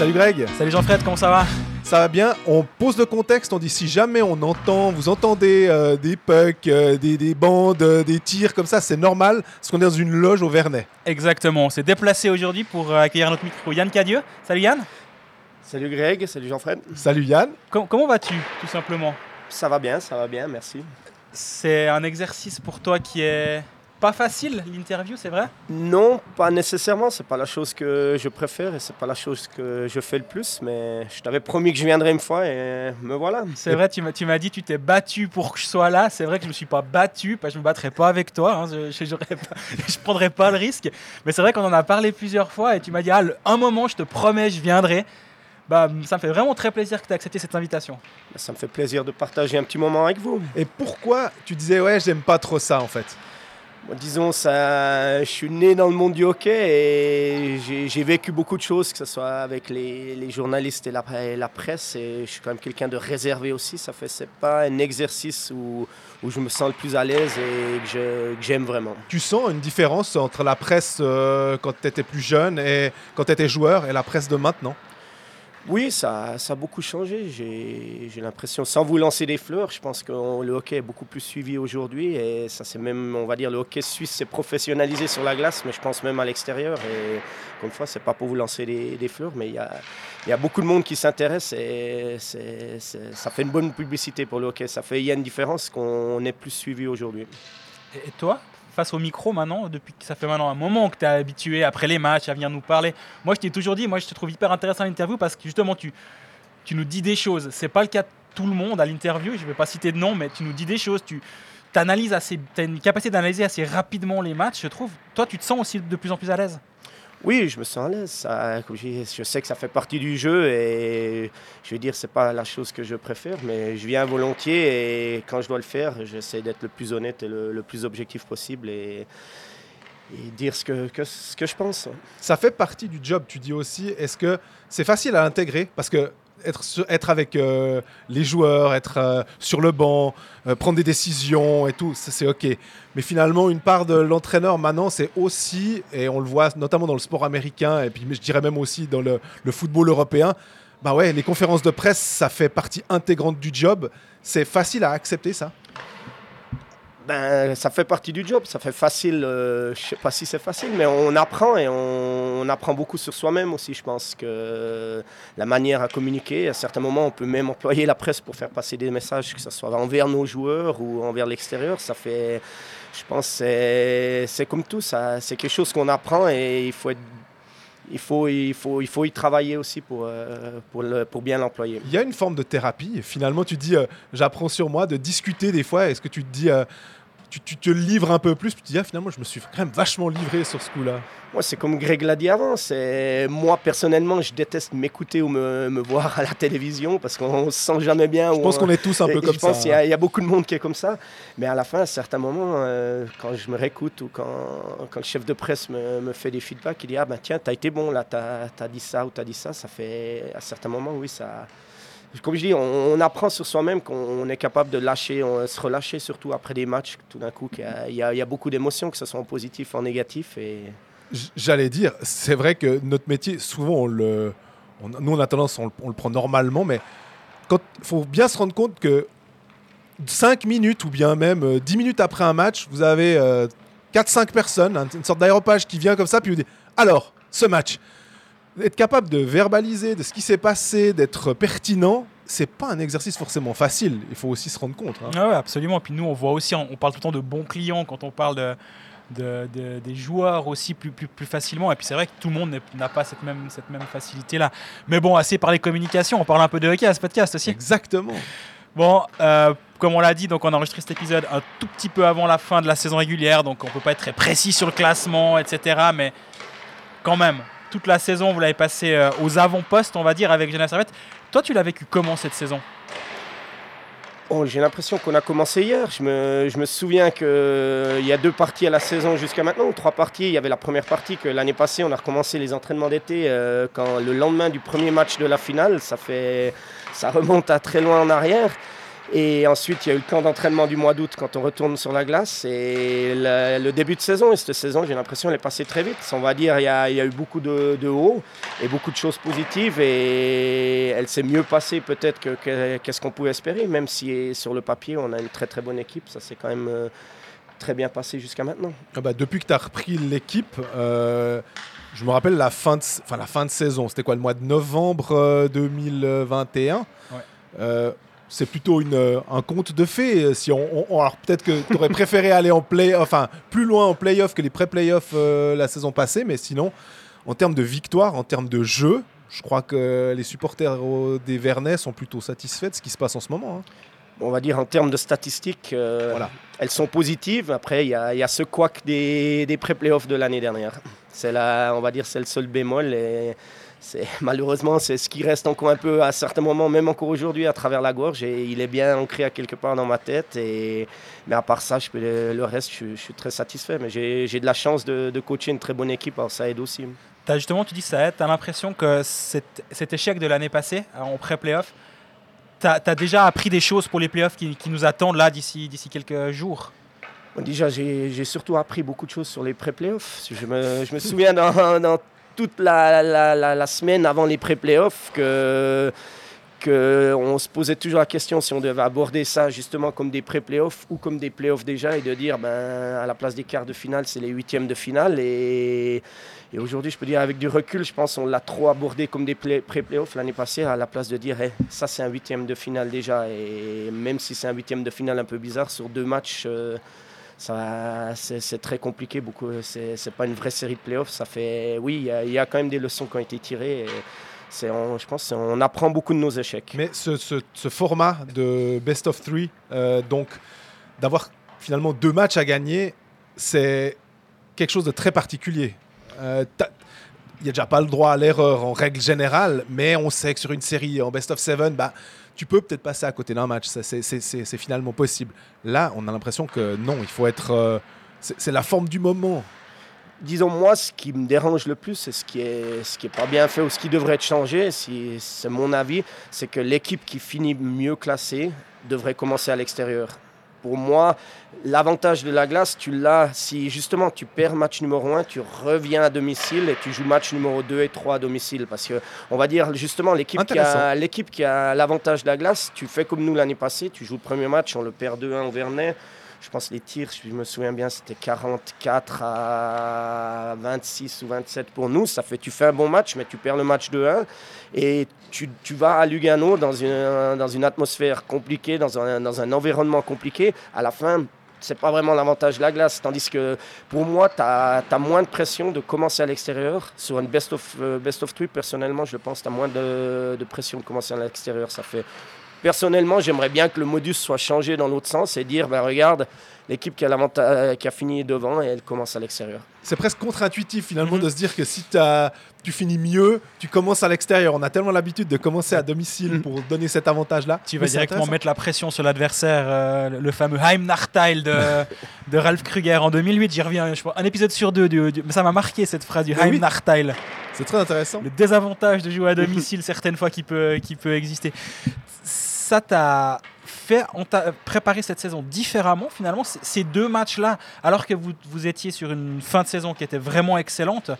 Salut Greg. Salut Jean-Fred, comment ça va? Ça va bien. On pose le contexte. On dit si jamais on entend, vous entendez euh, des pucks, euh, des, des, bandes, euh, des tirs comme ça, c'est normal parce qu'on est dans une loge au Vernet. Exactement. On s'est déplacé aujourd'hui pour accueillir notre micro Yann Cadieux. Salut Yann. Salut Greg. Salut Jean-Fred. Salut Yann. comment vas-tu, tout simplement? Ça va bien, ça va bien, merci. C'est un exercice pour toi qui est pas facile l'interview, c'est vrai? Non, pas nécessairement. C'est pas la chose que je préfère et c'est pas la chose que je fais le plus. Mais je t'avais promis que je viendrais une fois et me voilà. C'est vrai, tu m'as dit tu t'es battu pour que je sois là. C'est vrai que je me suis pas battu, parce que je me battrai pas avec toi. Hein. Je, je, je, prendrai pas le risque. Mais c'est vrai qu'on en a parlé plusieurs fois et tu m'as dit ah, un moment, je te promets, je viendrai. Bah, ça me fait vraiment très plaisir que tu aies accepté cette invitation. Bah, ça me fait plaisir de partager un petit moment avec vous. Et pourquoi tu disais ouais, j'aime pas trop ça en fait? Disons, ça, je suis né dans le monde du hockey et j'ai vécu beaucoup de choses, que ce soit avec les, journalistes et la, presse. Et je suis quand même quelqu'un de réservé aussi. Ça fait, c'est pas un exercice où, où, je me sens le plus à l'aise et que j'aime vraiment. Tu sens une différence entre la presse euh, quand tu étais plus jeune et quand tu joueur et la presse de maintenant? Oui, ça, ça, a beaucoup changé. J'ai l'impression, sans vous lancer des fleurs, je pense que le hockey est beaucoup plus suivi aujourd'hui. Et ça, c'est même, on va dire, le hockey suisse s'est professionnalisé sur la glace, mais je pense même à l'extérieur. Et comme fois, c'est pas pour vous lancer des, fleurs, mais il y a, y a, beaucoup de monde qui s'intéresse et ça fait une bonne publicité pour le hockey. Ça fait, il y a une différence qu'on est plus suivi aujourd'hui. Et toi, face au micro maintenant, depuis que ça fait maintenant un moment que tu es habitué après les matchs à venir nous parler. Moi, je t'ai toujours dit, moi, je te trouve hyper intéressant à l'interview parce que justement, tu, tu nous dis des choses. C'est pas le cas de tout le monde à l'interview, je vais pas citer de nom, mais tu nous dis des choses. Tu as une capacité d'analyser assez rapidement les matchs, je trouve. Toi, tu te sens aussi de plus en plus à l'aise? Oui, je me sens à l'aise. Je sais que ça fait partie du jeu et je veux dire, c'est pas la chose que je préfère, mais je viens volontiers et quand je dois le faire, j'essaie d'être le plus honnête et le, plus objectif possible et, dire ce que, ce que je pense. Ça fait partie du job, tu dis aussi. Est-ce que c'est facile à intégrer? Parce que être, avec euh, les joueurs, être euh, sur le banc, euh, prendre des décisions et tout, c'est ok. Mais finalement, une part de l'entraîneur maintenant, c'est aussi, et on le voit notamment dans le sport américain, et puis je dirais même aussi dans le, football européen, bah les conférences de presse, ça fait partie intégrante du job. C'est facile à accepter ça ben, ça fait partie du job, ça fait facile, euh, je sais pas si c'est facile, mais on apprend et on, apprend beaucoup sur soi-même aussi. Je pense que la manière à communiquer, à certains moments, on peut même employer la presse pour faire passer des messages, que ce soit envers nos joueurs ou envers l'extérieur. Ça fait, je pense, c'est, c'est comme tout, ça, c'est quelque chose qu'on apprend et il faut il faut, il, faut, il faut y travailler aussi pour, euh, pour, bien l'employer. Il y a une forme de thérapie. Finalement, tu dis, euh, j'apprends sur moi, de discuter des fois. Est-ce que tu te dis, tu, te livres un peu plus, puis tu te dis, ah, finalement, je me suis quand même vachement livré sur ce coup-là. Moi, c'est comme Greg l'a dit avant. C'est moi personnellement, je déteste m'écouter ou me, me, voir à la télévision parce qu'on se sent jamais bien. Je pense qu'on est tous un peu comme ça. Je pense qu'il y, a beaucoup de monde qui est comme ça. Mais à la fin, à certains moments, euh, quand je me réécoute ou quand, quand, le chef de presse me, me, fait des feedbacks, il dit ah ben tiens, t'as été bon là, t'as as dit ça ou t'as dit ça. Ça fait à certains moments, oui, ça comme je dis, on, apprend sur soi-même qu'on est capable de lâcher, on, se relâcher, surtout après des matchs, tout d'un coup, il y, a, beaucoup d'émotions, que ce soit en positif, en négatif. Et... J'allais dire, c'est vrai que notre métier, souvent, on le, nous, on a tendance, on, le prend normalement, mais il faut bien se rendre compte que 5 minutes ou bien même 10 euh, minutes après un match, vous avez 4-5 euh, personnes, une sorte d'aéropage qui vient comme ça, puis vous dit Alors, ce match, être capable de verbaliser de ce qui s'est passé, d'être pertinent, c'est pas un exercice forcément facile. Il faut aussi se rendre compte. Hein. Ah ouais, absolument. Puis nous, on voit aussi, on parle tout le temps de bons clients quand on parle de, des joueurs aussi plus, plus, plus facilement. Et puis c'est vrai que tout le monde n'a pas cette même, cette même facilité-là. Mais bon, assez par les communications. On parle un peu de hockey à ce podcast aussi. Exactement. Bon, euh, comme on l'a dit, donc on a enregistré cet épisode un tout petit peu avant la fin de la saison régulière, donc on peut pas être très précis sur le classement, etc. Mais quand même, toute la saison, vous l'avez passé euh, aux avant-postes, on va dire, avec Genève Servette. Toi, tu l'as vécu comment cette saison? Oh, J'ai l'impression qu'on a commencé hier. Je me, souviens qu'il euh, y a deux parties à la saison jusqu'à maintenant, trois parties. Il y avait la première partie que l'année passée, on a recommencé les entraînements d'été euh, quand le lendemain du premier match de la finale. Ça, fait, ça remonte à très loin en arrière. Et ensuite, il y a eu le camp d'entraînement du mois d'août quand on retourne sur la glace. Et le, début de saison, et cette saison, j'ai l'impression, elle est passée très vite. On va dire, il y a, eu beaucoup de, hauts et beaucoup de choses positives. Et elle s'est mieux passée peut-être que, qu'est-ce qu'on pouvait espérer, même si sur le papier, on a une très très bonne équipe. Ça s'est quand même euh, très bien passé jusqu'à maintenant. Ah bah, depuis que tu as repris l'équipe, euh, je me rappelle la fin de, enfin, la fin de saison. C'était quoi, le mois de novembre 2021 euh, c'est plutôt une, euh, un conte de fées. Euh, si on, alors peut-être que tu aurais préféré aller en play, enfin plus loin en playoff que les pré-playoffs euh, la saison passée, mais sinon, en termes de victoire, en termes de jeu, je crois que les supporters des Vernets sont plutôt satisfaits de ce qui se passe en ce moment. Hein. On va dire en termes de statistiques, voilà. elles sont positives. Après, il y, y, a ce couac des, des pré-playoffs de l'année dernière. C'est là, on va dire, c'est le seul bémol. Et malheureusement c'est ce qui reste encore un peu à certains moments, même encore aujourd'hui à travers la gorge. Et il est bien ancré à quelque part dans ma tête. Et, mais à part ça, je peux, le reste, je, suis très satisfait. Mais j'ai de la chance de, coacher une très bonne équipe, alors ça aide aussi. As justement, tu dis ça aide. Tu as l'impression que cet, cet, échec de l'année passée en pré-playoff, tu as, déjà appris des choses pour les playoffs qui, qui nous attendent là d'ici quelques jours? Déjà, j'ai surtout appris beaucoup de choses sur les pré-playoffs. Je me, je me souviens dans, dans toute la, semaine avant les pré-playoffs que qu'on se posait toujours la question si on devait aborder ça justement comme des pré-playoffs ou comme des playoffs déjà et de dire ben, à la place des quarts de finale, c'est les huitièmes de finale. Et, et aujourd'hui, je peux dire avec du recul, je pense qu'on l'a trop abordé comme des pré-playoffs l'année passée à la place de dire ça c'est un huitième de finale déjà. Et même si c'est un huitième de finale un peu bizarre sur deux matchs. Euh, c'est très compliqué. Beaucoup, c'est pas une vraie série de playoffs. Ça fait, oui, il y, a quand même des leçons qui ont été tirées. Et je pense on apprend beaucoup de nos échecs. Mais ce, ce, format de best of three, euh, donc d'avoir finalement deux matchs à gagner, c'est quelque chose de très particulier. Euh, il n'y a déjà pas le droit à l'erreur en règle générale, mais on sait que sur une série en best of seven, bah, tu peux peut-être passer à côté d'un match. C'est finalement possible. Là, on a l'impression que non, il faut être. Euh, c'est la forme du moment. Disons, moi, ce qui me dérange le plus, c'est ce qui est, ce qui est pas bien fait ou ce qui devrait être changé, si c'est mon avis, c'est que l'équipe qui finit mieux classée devrait commencer à l'extérieur pour moi, l'avantage de la glace, tu l'as si justement tu perds match numéro 1, tu reviens à domicile et tu joues match numéro 2 et 3 à domicile. Parce que, on va dire justement, l'équipe qui a, l'équipe qui a l'avantage de la glace, tu fais comme nous l'année passée, tu joues le premier match, on le perd 2-1 au Vernet je pense les tirs, je me souviens bien, c'était 44 à 26 ou 27 pour nous. Ça fait, tu fais un bon match, mais tu perds le match de 1 et tu, vas à Lugano dans une, atmosphère compliquée, dans un, environnement compliqué. À la fin, c'est pas vraiment l'avantage de la glace. Tandis que pour moi, tu as, moins de pression de commencer à l'extérieur. Sur une best of, euh, best three, personnellement, je pense que tu as moins de, de, pression de commencer à l'extérieur. Ça fait Personnellement, j'aimerais bien que le modus soit changé dans l'autre sens et dire, ben, regarde, l'équipe qui, a qui a fini devant et elle commence à l'extérieur. C'est presque contre-intuitif finalement mhm. de se dire que si as, tu finis mieux, tu commences à l'extérieur. On a tellement l'habitude de commencer à domicile mhm. pour donner cet avantage-là. Tu vas directement mettre la pression sur l'adversaire, euh, le fameux Heimnachteil de, de Ralph Kruger en 2008. J'y reviens, je un épisode sur deux. mais ça m'a marqué cette phrase du Heimnachteil. C'est très intéressant. Le désavantage de jouer à domicile certaines fois qui peut, qui peut exister ça t'a fait on t'a préparé cette saison différemment finalement ces deux matchs là alors que vous, vous étiez sur une fin de saison qui était vraiment excellente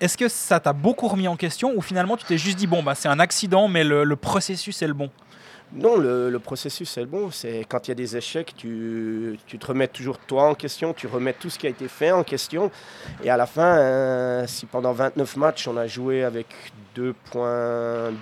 est-ce que ça t'a beaucoup remis en question ou finalement tu t'es juste dit bon bah c'est un accident mais le, le processus est le bon? Non, le, processus c'est bon. C'est quand il y a des échecs, tu, te remets toujours toi en question, tu remets tout ce qui a été fait en question. Et à la fin, euh, si pendant 29 matchs on a joué avec 2.2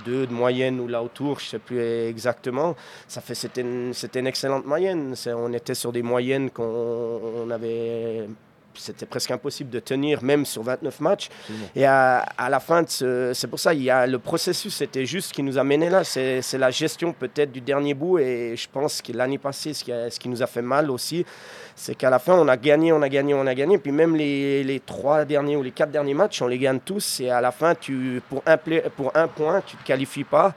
de moyenne ou là autour, je ne sais plus exactement, ça fait c'était une, une excellente moyenne. On était sur des moyennes qu'on avait c'était presque impossible de tenir, même sur 29 matchs. Et à, la fin, c'est pour ça, il y a, le processus, c'était juste qui nous a mené là. C'est la gestion peut-être du dernier bout. Et je pense que l'année passée, ce qui, ce qui nous a fait mal aussi, c'est qu'à la fin, on a gagné, on a gagné, on a gagné. Puis même les, les, trois derniers ou les quatre derniers matchs, on les gagne tous. Et à la fin, tu, pour, un, pour un point, tu ne te qualifies pas.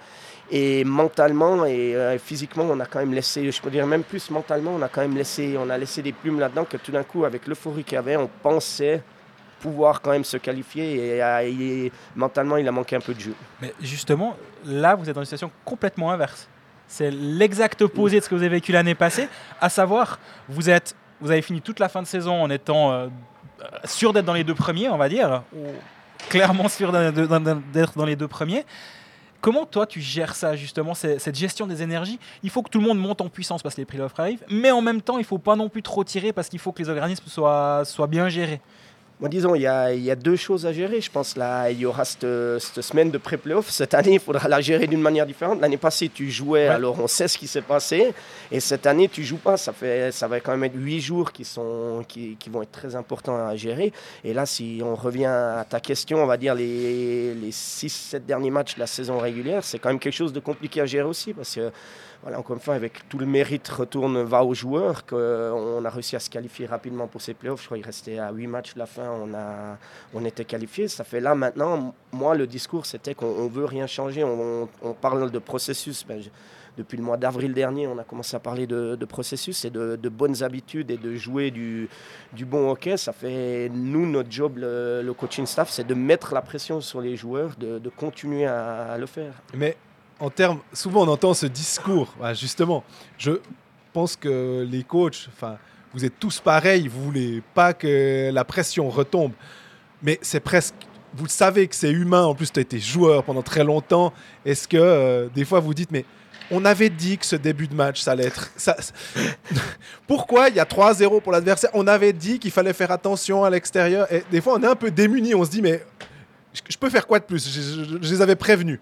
Et mentalement et euh, physiquement, on a quand même laissé, je peux dire même plus mentalement, on a quand même laissé, on a laissé des plumes là-dedans que tout d'un coup, avec l'euphorie qu'il y avait, on pensait pouvoir quand même se qualifier et, euh, mentalement, il a manqué un peu de jeu. Mais justement, là, vous êtes dans une situation complètement inverse. c'est l'exact opposé de ce que vous avez vécu l'année passée, à savoir, vous, êtes, vous avez fini toute la fin de saison en étant euh, sûr d'être dans les deux premiers, on va dire, ou clairement sûr d'être dans les deux premiers. Comment toi tu gères ça justement, cette gestion des énergies? Il faut que tout le monde monte en puissance parce que les prix arrivent, mais en même temps il ne faut pas non plus trop tirer parce qu'il faut que les organismes soient, soient bien gérés. Moi, disons, il y, a, il y, a, deux choses à gérer. Je pense là, il y aura cette, cette semaine de pré-playoff. Cette année, il faudra la gérer d'une manière différente. L'année passée, tu jouais, alors on sait ce qui s'est passé. Et cette année, tu joues pas. Ça, fait, ça va quand même être huit jours qui, sont, qui, qui, vont être très importants à gérer. Et là, si on revient à ta question, on va dire les, les 6-7 derniers matchs de la saison régulière, c'est quand même quelque chose de compliqué à gérer aussi. Parce que voilà, encore une fois, avec tout le mérite retourne, va aux joueurs, qu'on a réussi à se qualifier rapidement pour ces playoffs. Je crois qu'il restait à 8 matchs la fin, on, a, on était qualifié. Ça fait là maintenant, moi, le discours, c'était qu'on ne veut rien changer. On, parle de processus. Ben, depuis le mois d'avril dernier, on a commencé à parler de, processus et de, bonnes habitudes et de jouer du, du, bon hockey. Ça fait, nous, notre job, le, coaching staff, c'est de mettre la pression sur les joueurs, de, continuer à, à, le faire. Mais en termes, souvent on entend ce discours. justement, je pense que les coachs, vous êtes tous pareils. Vous voulez pas que la pression retombe, mais c'est presque. Vous savez que c'est humain. En plus, tu as été joueur pendant très longtemps. Est-ce que euh, des fois vous dites, mais on avait dit que ce début de match, ça allait être. Pourquoi il y a 3-0 pour l'adversaire? On avait dit qu'il fallait faire attention à l'extérieur. Et des fois, on est un peu démuni. On se dit, mais je peux faire quoi de plus? Je les avais prévenus.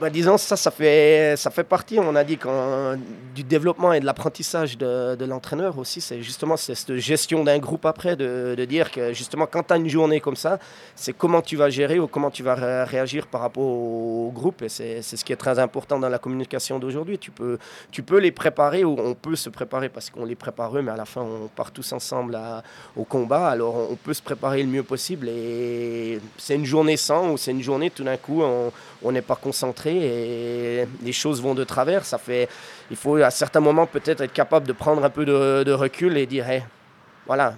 Bah, disons, ça, ça fait, ça fait partie, on a dit, quand, du développement et de l'apprentissage de, de l'entraîneur aussi. C'est justement cette gestion d'un groupe après, de, de, dire que justement, quand tu as une journée comme ça, c'est comment tu vas gérer ou comment tu vas réagir par rapport au, groupe. Et c'est ce qui est très important dans la communication d'aujourd'hui. Tu peux, tu peux les préparer ou on peut se préparer parce qu'on les prépare eux, mais à la fin, on part tous ensemble au combat. Alors, on, peut se préparer le mieux possible. Et c'est une journée sans ou c'est une journée, tout d'un coup, on n'est pas concentré et les choses vont de travers. Ça fait, il faut à certains moments peut-être être capable de prendre un peu de, recul et dire, voilà,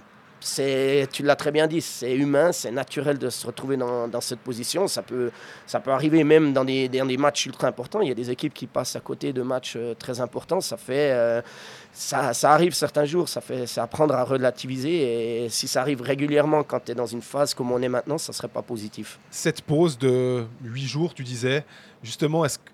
tu l'as très bien dit, c'est humain, c'est naturel de se retrouver dans, dans, cette position. Ça peut, ça peut arriver même dans des, dans des matchs ultra importants. Il y a des équipes qui passent à côté de matchs euh, très importants. Ça fait, euh, ça, ça, arrive certains jours. Ça fait, c'est apprendre à relativiser. Et si ça arrive régulièrement quand tu es dans une phase comme on est maintenant, ça serait pas positif. Cette pause de 8 jours, tu disais, justement, est-ce que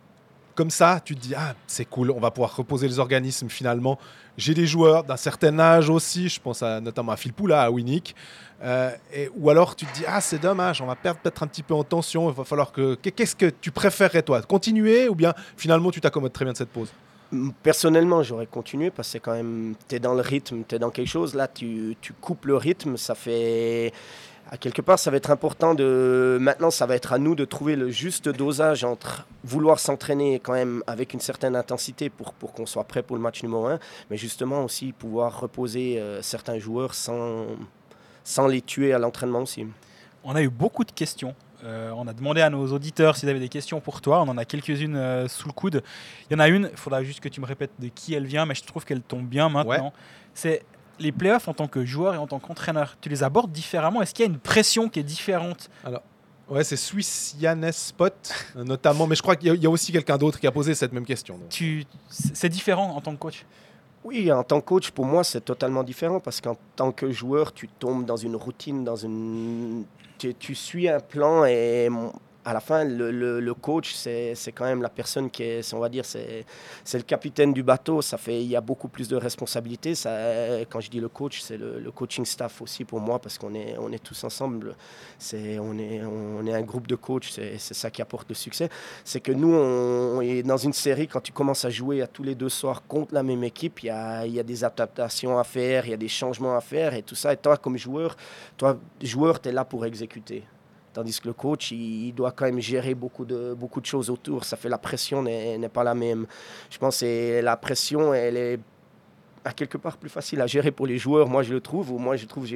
comme ça, tu te dis, ah, c'est cool, on va pouvoir reposer les organismes finalement. J'ai des joueurs d'un certain âge aussi, je pense notamment à Phil Poula, à Winnick. Euh, ou alors tu te dis, ah, c'est dommage, on va perdre peut-être un petit peu en tension, il va falloir que. Qu'est-ce que tu préférerais, toi Continuer ou bien finalement tu t'accommodes très bien de cette pause? Personnellement, j'aurais continué parce que quand même, tu es dans le rythme, tu es dans quelque chose. Là, tu coupes le rythme, ça fait à quelque part, ça va être important de. Maintenant, ça va être à nous de trouver le juste dosage entre vouloir s'entraîner quand même avec une certaine intensité pour, pour qu'on soit prêt pour le match numéro 1, mais justement aussi pouvoir reposer euh, certains joueurs sans, sans les tuer à l'entraînement aussi. On a eu beaucoup de questions. Euh, on a demandé à nos auditeurs s'ils avaient des questions pour toi. On en a quelques-unes euh, sous le coude. Il y en a une, il faudra juste que tu me répètes de qui elle vient, mais je trouve qu'elle tombe bien maintenant. C'est les playoffs en tant que joueur et en tant qu'entraîneur, tu les abordes différemment? Est-ce qu'il y a une pression qui est différente? Alors, ouais, c'est Swiss Yannes Spot, notamment, mais je crois qu'il y, a aussi quelqu'un d'autre qui a posé cette même question. Tu, c'est différent en tant que coach? Oui, en tant que coach, pour moi, c'est totalement différent parce qu'en tant que joueur, tu tombes dans une routine, dans une, tu, tu suis un plan et à la fin, le, coach, c'est quand même la personne qui est, on va dire, c'est le capitaine du bateau. Ça fait, il y a beaucoup plus de responsabilités. Quand je dis le coach, c'est le, coaching staff aussi pour moi parce qu'on est, tous ensemble. On est, un groupe de coachs. C'est ça qui apporte le succès. C'est que nous, on, est dans une série. Quand tu commences à jouer à tous les deux soirs contre la même équipe, il y a, il y a des adaptations à faire, il y a des changements à faire et tout ça. Et toi, comme joueur, toi, joueur, tu es là pour exécuter. Tandis que le coach, il, doit quand même gérer beaucoup de, beaucoup de choses autour. Ça fait la pression n'est pas la même. Je pense que la pression, elle est à quelque part plus facile à gérer pour les joueurs, moi je le trouve. Ou moi je trouve,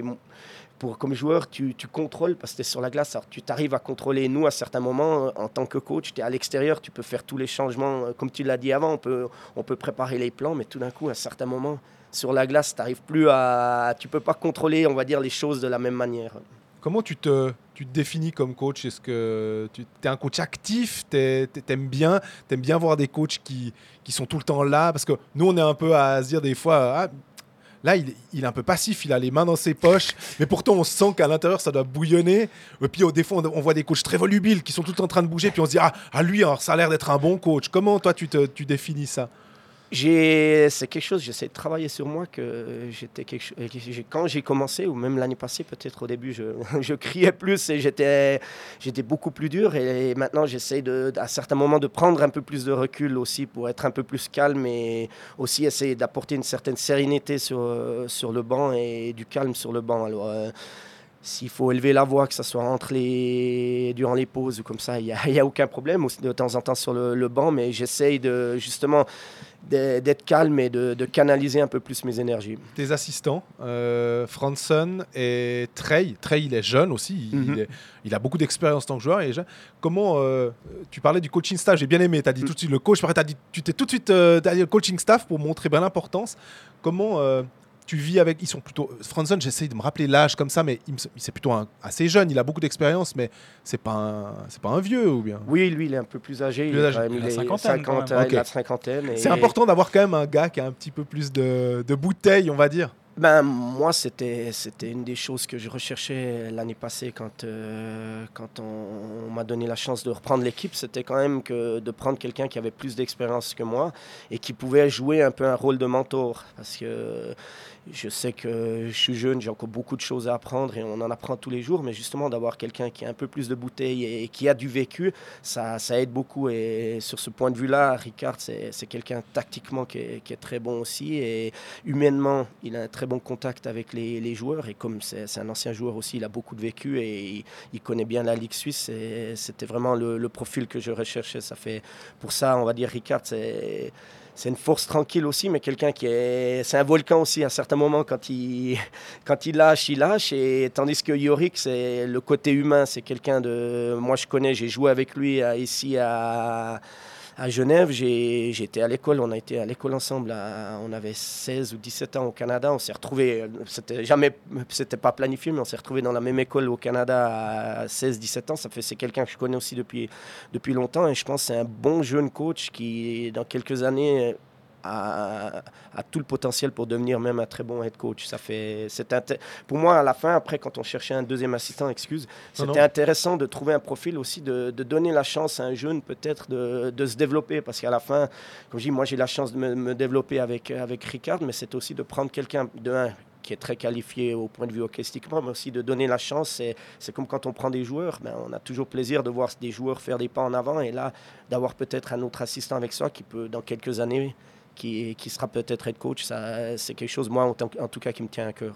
pour, comme joueur, tu, contrôles parce que tu es sur la glace. Tu t'arrives à contrôler. Nous, à certains moments, en tant que coach, tu es à l'extérieur, tu peux faire tous les changements. Comme tu l'as dit avant, on peut, on peut préparer les plans, mais tout d'un coup, à certains moments, sur la glace, tu n'arrives plus à. Tu peux pas contrôler, on va dire, les choses de la même manière. Comment tu te, tu te définis comme coach Est-ce que tu es un coach actif Tu aimes bien, aimes bien voir des coachs qui, qui sont tout le temps là? Parce que nous, on est un peu à se dire des fois, ah, Là, il, est un peu passif, il a les mains dans ses poches, mais pourtant on sent qu'à l'intérieur ça doit bouillonner. Et puis au défaut, on, voit des coachs très volubiles qui sont tout le temps en train de bouger, puis on se dit ah, lui, ça a l'air d'être un bon coach. Comment toi tu, te, tu définis ça? C'est quelque chose, j'essaie de travailler sur moi que j'étais quand j'ai commencé ou même l'année passée peut-être au début je, criais plus et j'étais beaucoup plus dur. Et maintenant j'essaie à certains moments de prendre un peu plus de recul aussi pour être un peu plus calme et aussi essayer d'apporter une certaine sérénité sur le banc et du calme sur le banc. Euh, s'il faut élever la voix, que ce soit entre les... durant les pauses ou comme ça, il n'y a, a, aucun problème, de temps en temps sur le, le banc, mais j'essaye de justement d'être calme et de, canaliser un peu plus mes énergies. Tes assistants, euh, Franson et Trey, Trey il est jeune aussi, il, mhm. il, a beaucoup d'expérience en tant que joueur. Et comment euh, tu parlais du coaching staff, j'ai bien aimé, tu as dit mm. tout de suite le coach, as dit, tu t'es tout de suite euh, le coaching staff pour montrer bien l'importance. Comment euh, tu vis avec. Ils sont plutôt. Franson, j'essaye de me rappeler l'âge comme ça, mais il, c'est plutôt assez jeune. Il a beaucoup d'expérience, mais c'est pas c'est pas un vieux ou bien? Oui, lui, il est un peu plus âgé. il, a la cinquantaine. C'est important d'avoir quand même un gars qui a un petit peu plus de, de bouteilles, on va dire. Ben, moi, c'était, c'était une des choses que je recherchais l'année passée quand, euh, quand on, m'a donné la chance de reprendre l'équipe. C'était quand même que de prendre quelqu'un qui avait plus d'expérience que moi et qui pouvait jouer un peu un rôle de mentor. Parce que je sais que je suis jeune, j'ai encore beaucoup de choses à apprendre et on en apprend tous les jours, mais justement d'avoir quelqu'un qui a un peu plus de bouteilles et, qui a du vécu, ça, aide beaucoup. Et sur ce point de vue-là, Ricard, c'est quelqu'un tactiquement qui est, très bon aussi et humainement, il a un très bon contact avec les, les joueurs et comme c'est un ancien joueur aussi, il a beaucoup de vécu et il, connaît bien la Ligue suisse. C'était vraiment le, le, profil que je recherchais. Ça fait, pour ça, on va dire, Ricard, c'est c'est une force tranquille aussi, mais quelqu'un qui est. C'est un volcan aussi à certains moments. Quand il, quand il lâche, il lâche. Et tandis que Yorick, c'est le côté humain. C'est quelqu'un de. Moi, je connais, j'ai joué avec lui ici à à Genève, j'étais à l'école, on a été à l'école ensemble, on avait 16 ou 17 ans au Canada, on s'est retrouvés, c'était jamais, pas planifié, mais on s'est retrouvés dans la même école au Canada à 16-17 ans, c'est quelqu'un que je connais aussi depuis, depuis longtemps, et je pense que c'est un bon jeune coach qui, dans quelques années, a, tout le potentiel pour devenir même un très bon head coach. Ça fait, pour moi, à la fin, après, quand on cherchait un deuxième assistant, excuse, c'était intéressant de trouver un profil aussi, de, donner la chance à un jeune peut-être de, de, se développer. Parce qu'à la fin, comme je dis, moi j'ai la chance de me, développer avec, avec Ricard, mais c'est aussi de prendre quelqu'un de un qui est très qualifié au point de vue hockeystiquement, mais aussi de donner la chance. C'est comme quand on prend des joueurs, ben, on a toujours plaisir de voir des joueurs faire des pas en avant et là, d'avoir peut-être un autre assistant avec soi qui peut, dans quelques années, qui, qui sera peut-être head coach, c'est quelque chose, moi, en, en, tout cas, qui me tient à cœur.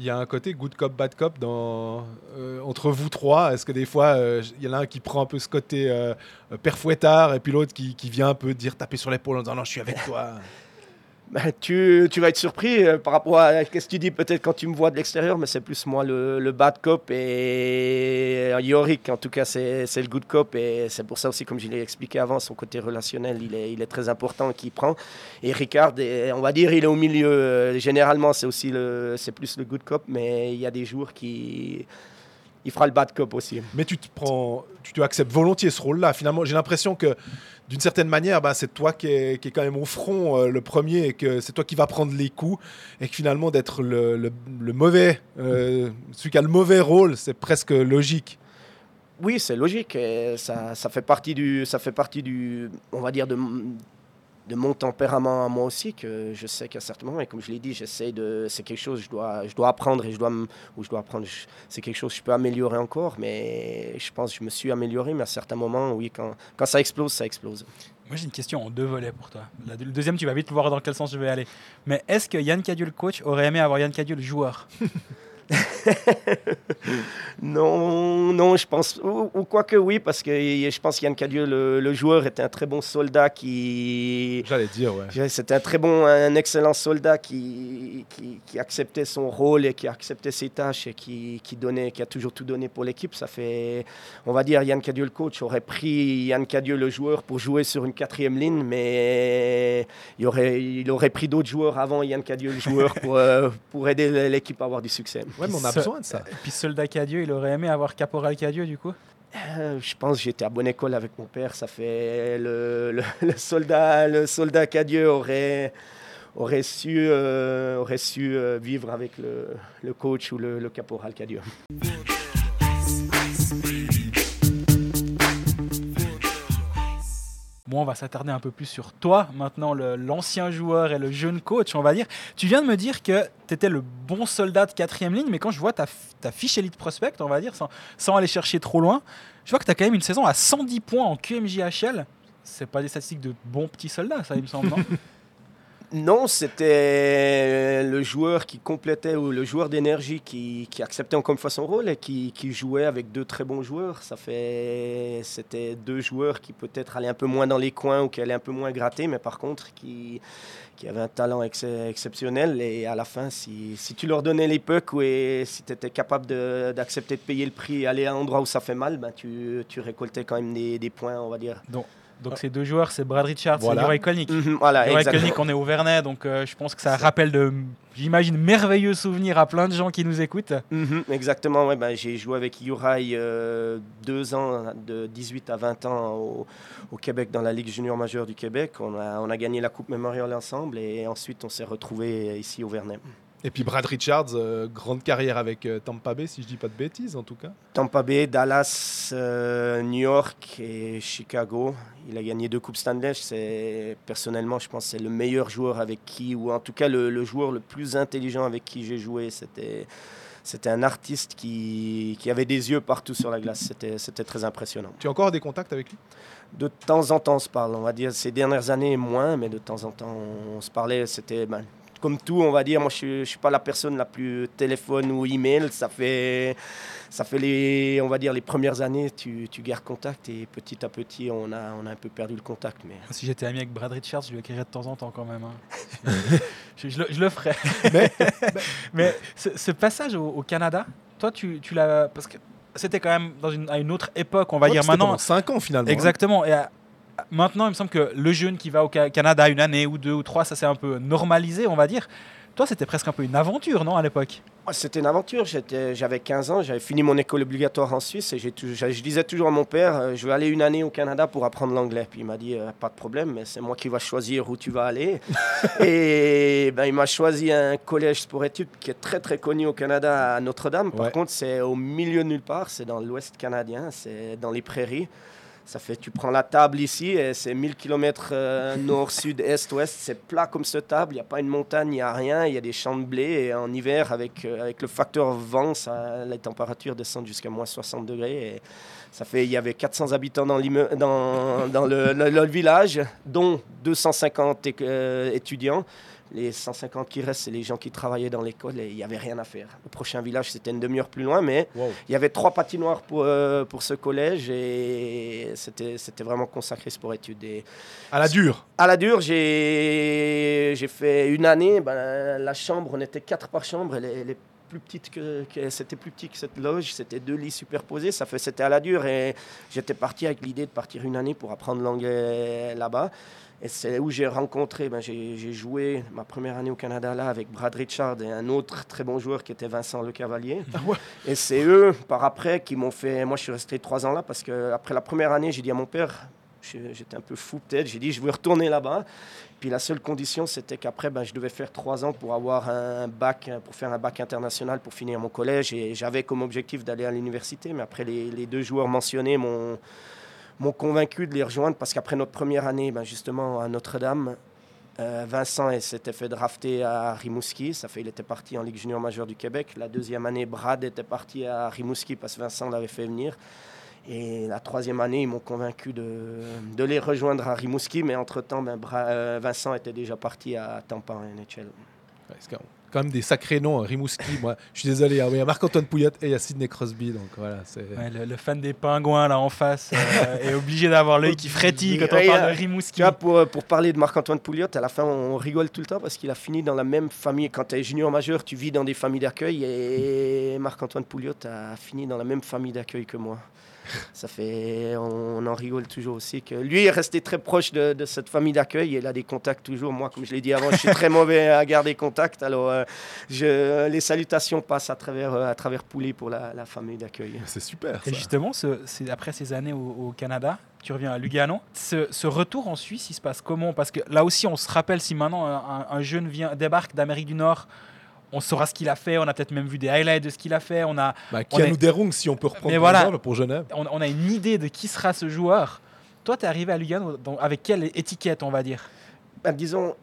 Il y a un côté good cop, bad cop dans, euh, entre vous trois. Est-ce que des fois, euh, il y en a un qui prend un peu ce côté euh, père fouettard et puis l'autre qui, qui, vient un peu dire taper sur l'épaule en disant non, je suis avec toi ben, tu, tu, vas être surpris euh, par rapport à ce que tu dis peut-être quand tu me vois de l'extérieur, mais c'est plus moi le, le, bad cop et Yorick, en tout cas, c'est le good cop. Et c'est pour ça aussi, comme je l'ai expliqué avant, son côté relationnel, il est, il est très important qu'il prend. Et Ricard, on va dire, il est au milieu. Généralement, c'est aussi le, plus le good cop, mais il y a des jours qui il fera le bad cop aussi. Mais tu te prends, tu te acceptes volontiers ce rôle-là. Finalement, j'ai l'impression que d'une certaine manière, bah, c'est toi qui es, qui est, quand même au front euh, le premier et que c'est toi qui vas prendre les coups et que finalement d'être le, le, mauvais, euh, celui qui a le mauvais rôle, c'est presque logique. Oui, c'est logique. Et ça, ça, fait partie du, ça fait partie du, on va dire de, de mon tempérament à moi aussi, que je sais qu'à certains moments, et comme je l'ai dit, j'essaie de. C'est quelque chose que je dois, je dois apprendre et je dois. Ou je dois apprendre. C'est quelque chose que je peux améliorer encore, mais je pense que je me suis amélioré, mais à certains moments, oui, quand, quand ça explose, ça explose. Moi, j'ai une question en deux volets pour toi. Le deuxième, tu vas vite voir dans quel sens je vais aller. Mais est-ce que Yann Cadieux, le coach, aurait aimé avoir Yann Cadieux, le joueur? non, non, je pense, ou, quoi que oui, parce que je pense qu'Yann Cadieux, le, le, joueur, était un très bon soldat qui. J'allais dire, ouais. C'était un très bon, un excellent soldat qui, qui, acceptait son rôle et qui acceptait ses tâches et qui, qui, donnait, qui a toujours tout donné pour l'équipe. Ça fait, on va dire, Yann Cadieux, le coach, aurait pris Yann Cadieux, le joueur, pour jouer sur une quatrième ligne, mais il aurait, il aurait pris d'autres joueurs avant Yann Cadieux, le joueur, pour, euh, pour aider l'équipe à avoir du succès. Ouais, mais on a besoin de ça. Et puis soldat Cadieux, il aurait aimé avoir Caporal Cadieux du coup? Euh, je pense que j'étais à bonne école avec mon père. Ça fait le, le- le soldat, le soldat Cadieux aurait aurait su euh, aurait su euh, vivre avec le, le coach ou le, le caporal Cadieux. Bon, on va s'attarder un peu plus sur toi, maintenant l'ancien joueur et le jeune coach, on va dire. Tu viens de me dire que tu étais le bon soldat de quatrième ligne, mais quand je vois ta, ta fiche Elite Prospect, on va dire, sans, aller chercher trop loin, je vois que tu as quand même une saison à 110 points en QMJHL. C'est pas des statistiques de bons petits soldats, ça, il me semble, non? Non, c'était le joueur qui complétait ou le joueur d'énergie qui, qui acceptait encore une fois son rôle et qui, qui jouait avec deux très bons joueurs. Ça fait, c'était deux joueurs qui peut-être allaient un peu moins dans les coins ou qui allaient un peu moins gratter, mais par contre qui, qui avaient un talent ex- exceptionnel. Et à la fin, si, si tu leur donnais les pucks et si tu étais capable de- d'accepter de, payer le prix et aller à un endroit où ça fait mal, ben tu, tu récoltais quand même des, des points, on va dire. Ces deux joueurs, c'est Brad Richards Voilà. et Leroy Kolnick. Voilà, Leroy exactement. Kolnick, on est au Vernet, donc euh, je pense que ça rappelle de, j'imagine, merveilleux souvenirs à plein de gens qui nous écoutent. Mhm, exactement, ouais, ben, j'ai joué avec Uri euh, deux ans, de 18 à 20 ans au, au Québec dans la Ligue junior majeure du Québec. On a, on a gagné la Coupe Memorial ensemble et ensuite on s'est retrouvés ici au Vernet. Et puis Brad Richards, euh, grande carrière avec euh, Tampa Bay, si je dis pas de bêtises en tout cas. Tampa Bay, Dallas, euh, New York et Chicago. Il a gagné deux Coupes Stanley. C'est, personnellement, je pense que c'est le meilleur joueur avec qui, ou en tout cas le, le joueur le plus intelligent avec qui j'ai joué. C'était, c'était un artiste qui, qui avait des yeux partout sur la glace. C'était, c'était très impressionnant. Tu as encore des contacts avec lui? De temps en temps, on se parle. On va dire ces dernières années, moins, mais de temps en temps, on se parlait. C'était ben, comme tout, on va dire. Moi, je ne suis pas la personne la plus téléphone ou email. Ça fait, ça fait les, on va dire, les premières années, tu, tu gardes contact et petit à petit, on a, on a un peu perdu le contact. Mais Si j'étais ami avec Brad Richards, je lui écrirais de temps en temps quand même. hein. je, je le, je le ferais. Mais- Mais ce, ce passage au, au Canada, toi, tu, tu l'as. Parce que c'était quand même dans une, à une autre époque, on va Ouais, dire maintenant. pendant 5 ans finalement. hein. Exactement. Et à- maintenant, il me semble que le jeune qui va au Ca- Canada une année ou deux ou trois, ça s'est un peu normalisé, on va dire. Toi, c'était presque un peu une aventure, non, à l'époque? C'était une aventure. J'avais 15 ans, j'avais fini mon école obligatoire en Suisse et je disais toujours à mon père euh, Je vais aller une année au Canada pour apprendre l'anglais. Puis il m'a dit euh, Pas de problème, mais c'est moi qui va choisir où tu vas aller. et ben, il m'a choisi un collège sport-études qui est très très connu au Canada à Notre-Dame. Par Ouais. contre, c'est au milieu de nulle part, c'est dans l'ouest canadien, c'est dans les prairies. Ça fait, tu prends la table ici et c'est 1000 km nord, sud, est, ouest. C'est plat comme ce table. Il n'y a pas une montagne, il n'y a rien. Il y a des champs de blé. En hiver, avec, euh, avec le facteur vent, ça, les températures descendent jusqu'à moins 60 degrés. Ça fait, il y avait 400 habitants dans, le, le- village, dont 250 é- euh, étudiants. Les 150 qui restent, c'est les gens qui travaillaient dans l'école et il n'y avait rien à faire. Le prochain village, c'était une demi-heure plus loin, mais Wow. il y avait trois patinoires pour, euh, pour ce collège et c'était c'était vraiment consacré sport-études. Et À la dure. à la dure, j'ai j'ai fait une année. Ben, la chambre, on était quatre par chambre. Est plus petite que, que- c'était plus petit que cette loge. C'était deux lits superposés. Ça fait c'était à la dure et j'étais parti avec l'idée de partir une année pour apprendre l'anglais là-bas. Et c'est où j'ai rencontré, ben, j'ai joué ma première année au Canada là avec Brad Richard et un autre très bon joueur qui était Vincent Le Cavalier. Et c'est eux, par après, qui m'ont fait. Moi, je suis resté trois ans là parce que après la première année, j'ai dit à mon père, j'étais un peu fou peut-être, j'ai dit je veux retourner là-bas. Puis la seule condition, c'était qu'après, ben, je devais faire trois ans pour avoir un bac, pour faire un bac international pour finir mon collège. Et j'avais comme objectif d'aller à l'université. Mais après, les, les deux joueurs mentionnés m'ont m'ont convaincu de les rejoindre parce qu'après notre première année, ben, justement, à Notre-Dame, euh, Vincent s'était fait drafter à Rimouski. Ça fait il était parti en Ligue junior majeure du Québec. La deuxième année, Brad était parti à Rimouski parce que Vincent l'avait fait venir. Et la troisième année, ils m'ont convaincu de, de les rejoindre à Rimouski. Mais entre-temps, ben, euh, Vincent était déjà parti à Tampa en NHL. C'est quand- même des sacrés noms. hein. Rimouski, moi, je suis désolé. hein, Il y a Marc-Antoine Pouillat et il y a Sidney Crosby. Donc voilà, c'est. Ouais, le, le fan des pingouins là en face euh, est obligé d'avoir l'œil qui frétille quand on parle euh, de Rimouski. Tu vois, pour, euh, pour parler de Marc-Antoine Pouliot, à la fin, on rigole tout le temps parce qu'il a fini dans la même famille. Quand tu es junior majeur, tu vis dans des familles d'accueil et Marc-Antoine Pouliot a fini dans la même famille d'accueil que moi. Ça fait, on, en rigole toujours aussi. Que lui est resté très proche de, de cette famille d'accueil et il a des contacts toujours. Moi, comme je l'ai dit avant, je suis très mauvais à garder contact. Alors, euh, euh, je, les salutations passent à travers, euh, à travers Poulet pour la, la famille d'accueil. C'est super. Et justement, ce- c'est après ces années au, au Canada, tu reviens à Lugano. Ce, ce retour en Suisse, il se passe comment? Parce que là aussi, on se rappelle si maintenant un, un- un jeune vient, débarque d'Amérique du Nord, on saura ce qu'il a fait, on a peut-être même vu des highlights de ce qu'il a fait, on a, Bah, on est- Derung, si on peut reprendre Mais par voilà. exemple, pour Genève. on, on a une idée de qui sera ce joueur. Toi, tu es arrivé à Lugano dans- avec quelle étiquette, on va dire? Ben, disons,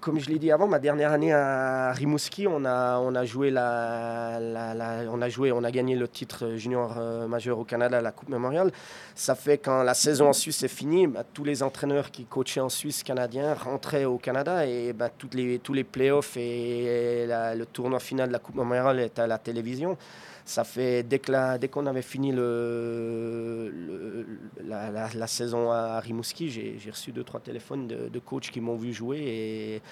comme je l'ai dit avant, ma dernière année à Rimouski, on a, on a joué la, la- on a joué, on a gagné le titre junior euh, majeur au Canada à la Coupe Mémoriale. Ça fait quand la saison en Suisse est finie, ben, tous les entraîneurs qui coachaient en Suisse canadien rentraient au Canada et toutes les, tous les playoffs et la- le tournoi final de la Coupe Mémoriale étaient à la télévision. Ça fait dès que la- dès qu'on avait fini le, le- la, la- saison à Rimouski, j'ai j'ai reçu deux trois téléphones de, de coachs qui m'ont vu jouer et,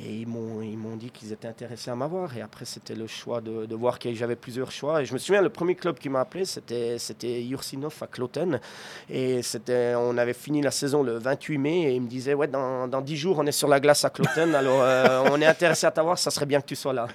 et ils m'ont ils m'ont dit qu'ils étaient intéressés à m'avoir. Et après c'était le choix de, de voir que j'avais plusieurs choix. Et je me souviens le premier club qui m'a appelé c'était c'était Yursinov à Cloten et c'était on avait fini la saison le 28 mai et ils me disaient ouais dans, dans 10 jours on est sur la glace à Cloten alors euh, on est intéressé à t'avoir ça serait bien que tu sois là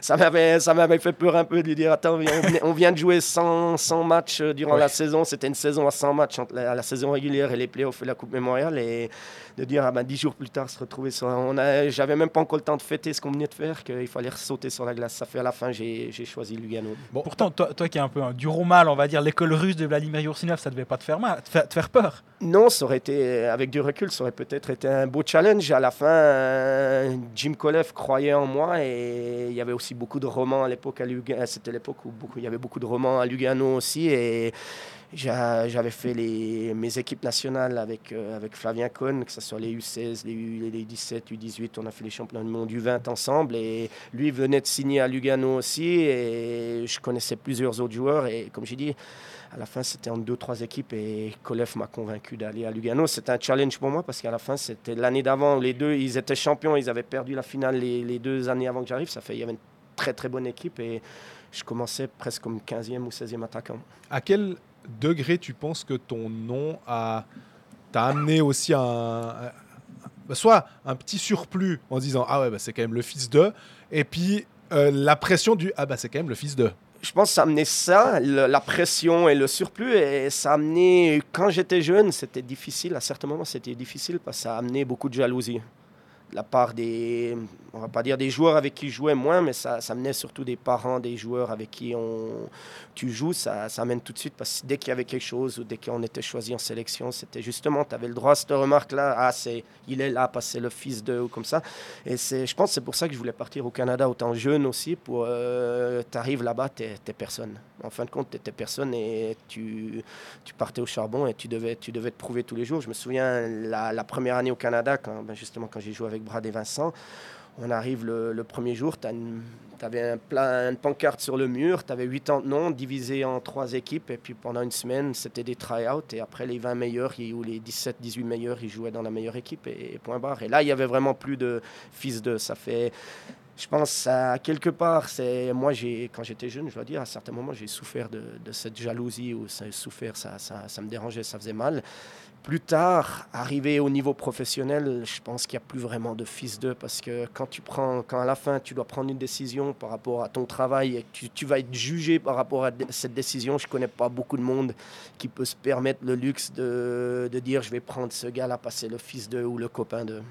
ça m'avait ça m'avait fait peur un peu de lui dire attends on, vient de jouer 100, 100 matchs euh, durant Ouais. la saison c'était une saison à 100 matchs entre la, la saison régulière et les playoffs et la coupe mémoriale et de dire ah ben 10 jours plus tard se retrouver sur on a j'avais même pas encore le temps de fêter ce qu'on venait de faire qu'il fallait sauter sur la glace ça fait à la fin j'ai j'ai choisi Lugano Bon, Pourtant, toi, toi qui es un peu un dur au mal, on va dire, l'école russe de Vladimir Yoursinov, ça devait pas te faire mal, te faire, te faire peur. Non, ça aurait été, avec du recul, ça aurait peut-être été un beau challenge. À la fin, Jim Kolev croyait en moi et il y avait aussi beaucoup de romans à l'époque à Lugano. C'était l'époque où beaucoup, il y avait beaucoup de romans à Lugano aussi et j'avais fait les, mes équipes nationales avec, euh, avec Flavien Cohn, que ce soit les U16, les, U, les 17, U18, on a fait les championnats du monde U20 ensemble et lui venait de signer à Lugano aussi et je connaissais plusieurs autres joueurs et comme j'ai dit, à la fin, c'était en deux, trois équipes et Kolev m'a convaincu d'aller à Lugano. C'était un challenge pour moi parce qu'à la fin, c'était l'année d'avant. Les deux, ils étaient champions. Ils avaient perdu la finale les, les deux années avant que j'arrive. Ça fait, il y avait une très, très bonne équipe et je commençais presque comme 15e ou 16e attaquant. à quel degré tu penses que ton nom a t'a amené aussi un, bah, soit un petit surplus en disant ah ouais bah, c'est quand même le fils de et puis euh, la pression du ah bah c'est quand même le fils de Je pense que ça amenait ça, la pression et le surplus. Et ça amenait, quand j'étais jeune, c'était difficile. À certains moments, c'était difficile parce que ça amenait beaucoup de jalousie. La part des, on va pas dire des joueurs avec qui je jouais moins, mais ça, ça amenait surtout des parents des joueurs avec qui on, tu joues. Ça, ça amène tout de suite parce que dès qu'il y avait quelque chose ou dès qu'on était choisi en sélection, c'était justement, tu avais le droit à cette remarque-là. Ah, c'est, il est là parce que c'est le fils de ou comme ça. Et c'est, je pense que c'est pour ça que je voulais partir au Canada autant jeune aussi. Pour, euh, t'arrives là-bas, t'es, t'es personne. En fin de compte, t'étais personne et tu, tu partais au charbon et tu devais, tu devais te prouver tous les jours. Je me souviens la, la première année au Canada, quand, ben, justement quand j'ai joué avec Brad et Vincent. On arrive le, premier jour, tu avais un plein, une pancarte sur le mur, tu avais 80 noms divisés en trois équipes, et puis pendant une semaine, c'était des try-outs, et après les 20 meilleurs, ou les 17-18 meilleurs, ils jouaient dans la meilleure équipe, et, point barre. Et là, il y avait vraiment plus de fils de. Ça fait. Je pense à quelque part, c'est moi j'ai quand j'étais jeune, je dois dire, à certains moments j'ai souffert de, de cette jalousie ou ça souffert, ça, ça, ça me dérangeait, ça faisait mal. Plus tard, arrivé au niveau professionnel, je pense qu'il n'y a plus vraiment de fils d'eux parce que quand tu prends, quand à la fin tu dois prendre une décision par rapport à ton travail et que tu, vas être jugé par rapport à cette décision, je connais pas beaucoup de monde qui peut se permettre le luxe de, dire je vais prendre ce gars-là parce le fils d'eux ou le copain d'eux.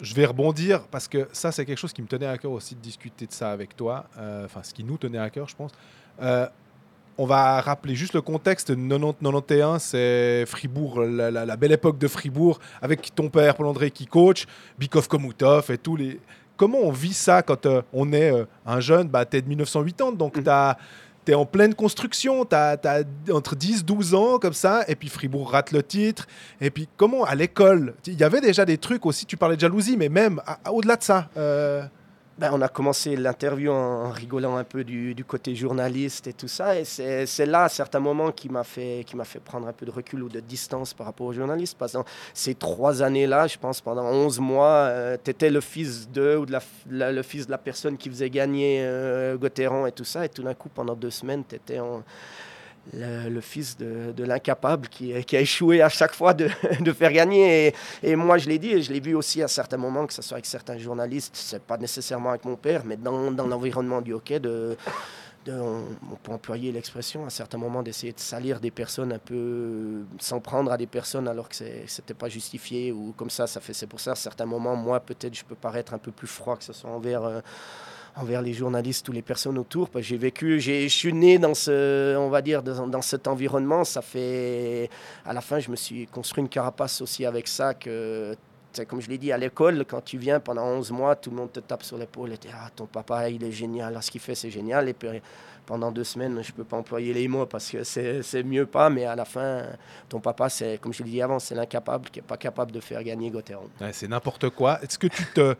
je vais rebondir parce que ça c'est quelque chose qui me tenait à cœur aussi de discuter de ça avec toi Euh, enfin ce qui nous tenait à cœur je pense Euh, on va rappeler juste le contexte 90-91 c'est Fribourg la, la- la belle époque de Fribourg avec ton père Paul André qui coach Bikov Komutov et tous les comment on vit ça quand euh, on est euh, un jeune? Bah t'es de 1980 donc Mhm. t'as T'es en pleine construction, t'as as entre 10-12 ans comme ça, et puis Fribourg rate le titre. Et puis comment à l'école, il y avait déjà des trucs aussi, tu parlais de jalousie, mais même au-delà de ça. euh, Ben, on a commencé l'interview en, rigolant un peu du, du côté journaliste et tout ça. Et c'est là, à certains moments, qui m'a fait, qui fait prendre un peu de recul ou de distance par rapport aux journalistes. Parce que ces trois années-là, je pense pendant 11 mois, tu étais le fils de ou de la, la- le fils de la personne qui faisait gagner euh, et tout ça. Et tout d'un coup, pendant deux semaines, tu étais en le, fils de, l'incapable qui, a échoué à chaque fois de, de faire gagner. Et, moi, je l'ai dit, et je l'ai vu aussi à certains moments, que ce soit avec certains journalistes, c'est pas nécessairement avec mon père, mais dans, dans l'environnement du hockey, de, on, peut employer l'expression à certains moments d'essayer de salir des personnes un peu, s'en prendre à des personnes alors que c'était pas justifié ou comme ça, ça fait, c'est pour ça à certains moments, moi peut-être je peux paraître un peu plus froid que ce soit envers. Euh, envers les journalistes ou les personnes autour. J'ai vécu, je suis né dans ce, on va dire, dans, dans, cet environnement. Ça fait, à la fin, je me suis construit une carapace aussi avec ça que comme je l'ai dit à l'école, quand tu viens pendant 11 mois, tout le monde te tape sur l'épaule et dit Ah, ton papa, il est génial, ce qu'il fait, c'est génial. Et puis pendant deux semaines, je ne peux pas employer les mots parce que c'est mieux pas, mais à la fin, ton papa, c'est comme je l'ai dit avant, c'est l'incapable qui n'est pas capable de faire gagner Gauthieron. c'est n'importe quoi. Est-ce que tu te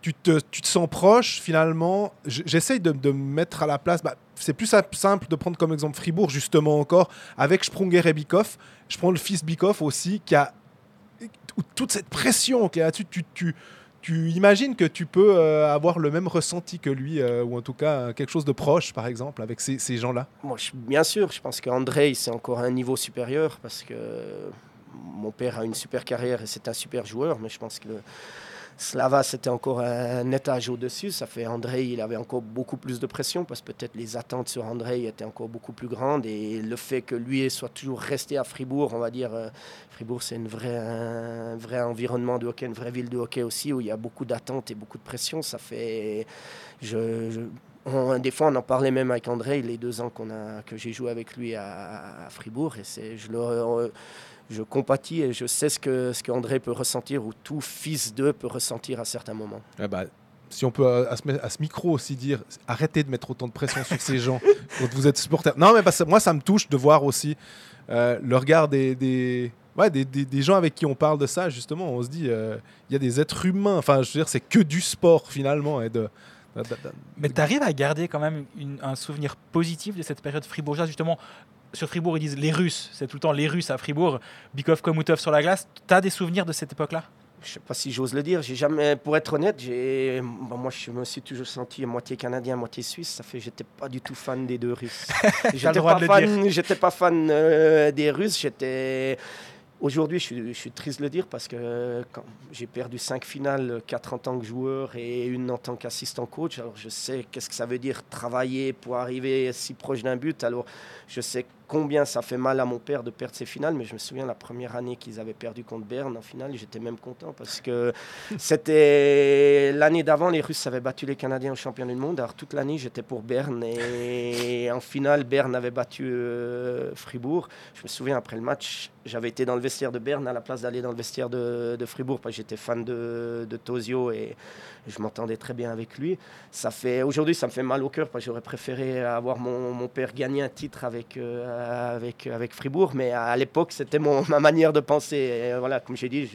tu te, sens proche finalement. J'essaye de, me mettre à la place. Bah, c'est plus simple de prendre comme exemple Fribourg, justement encore, avec Sprunger et Bikoff. Je prends le fils Bikoff aussi, qui a toute cette pression qui est là-dessus. Tu, imagines que tu peux euh, avoir le même ressenti que lui, euh, ou en tout cas quelque chose de proche, par exemple, avec ces, gens-là Moi, Bien sûr, je pense qu'André, c'est encore un niveau supérieur, parce que mon père a une super carrière et c'est un super joueur, mais je pense que Slava, c'était encore un étage au-dessus. Ça fait André, il avait encore beaucoup plus de pression parce que peut-être les attentes sur André étaient encore beaucoup plus grandes. Et le fait que lui soit toujours resté à Fribourg, on va dire, euh, Fribourg, c'est un vrai environnement de hockey, une vraie ville de hockey aussi où il y a beaucoup d'attentes et beaucoup de pression. Ça fait. Je, des fois, on en parlait même avec André les deux ans a, que j'ai joué avec lui à, à Fribourg. Et c'est, je le, je compatis et je sais ce que ce qu'André peut ressentir ou tout fils d'eux peut ressentir à certains moments. Ah bah, si on peut à, ce, micro aussi dire arrêtez de mettre autant de pression sur ces gens quand vous êtes supporter. Non, mais parce que moi ça me touche de voir aussi euh, le regard des, des ouais, des, des, gens avec qui on parle de ça justement. On se dit euh, il y a des êtres humains. Enfin, je veux dire, c'est que du sport finalement et de mais tu arrives à garder quand même un souvenir positif de cette période fribourgeoise, justement, sur Fribourg, ils disent les Russes, c'est tout le temps les Russes à Fribourg, Bikov Komutov sur la glace. Tu as des souvenirs de cette époque-là? Je sais pas si j'ose le dire. J'ai jamais, pour être honnête, j'ai, moi je me suis toujours senti moitié canadien, moitié suisse. Ça fait, j'étais pas du tout fan des deux Russes. j'étais pas, fan, j'étais pas fan euh, des Russes. J'étais, Aujourd'hui, je suis, triste de le dire parce que j'ai perdu cinq finales, quatre en tant que joueur et une en tant qu'assistant coach. Alors je sais qu'est-ce que ça veut dire travailler pour arriver si proche d'un but. Alors je sais combien ça fait mal à mon père de perdre ses finales, mais je me souviens la première année qu'ils avaient perdu contre Berne en finale, j'étais même content parce que c'était l'année d'avant, les Russes avaient battu les Canadiens au championnat du monde. Alors toute l'année, j'étais pour Berne et en finale, Berne avait battu euh, Fribourg. Je me souviens après le match, j'avais été dans le vestiaire de Berne à la place d'aller dans le vestiaire de, Fribourg parce que j'étais fan de, de Tosio et je m'entendais très bien avec lui. Ça fait aujourd'hui, ça me fait mal au cœur parce que j'aurais préféré avoir mon, mon, père gagner un titre avec euh, avec avec Fribourg, mais à, l'époque, c'était ma manière de penser. Et voilà, comme j'ai dit,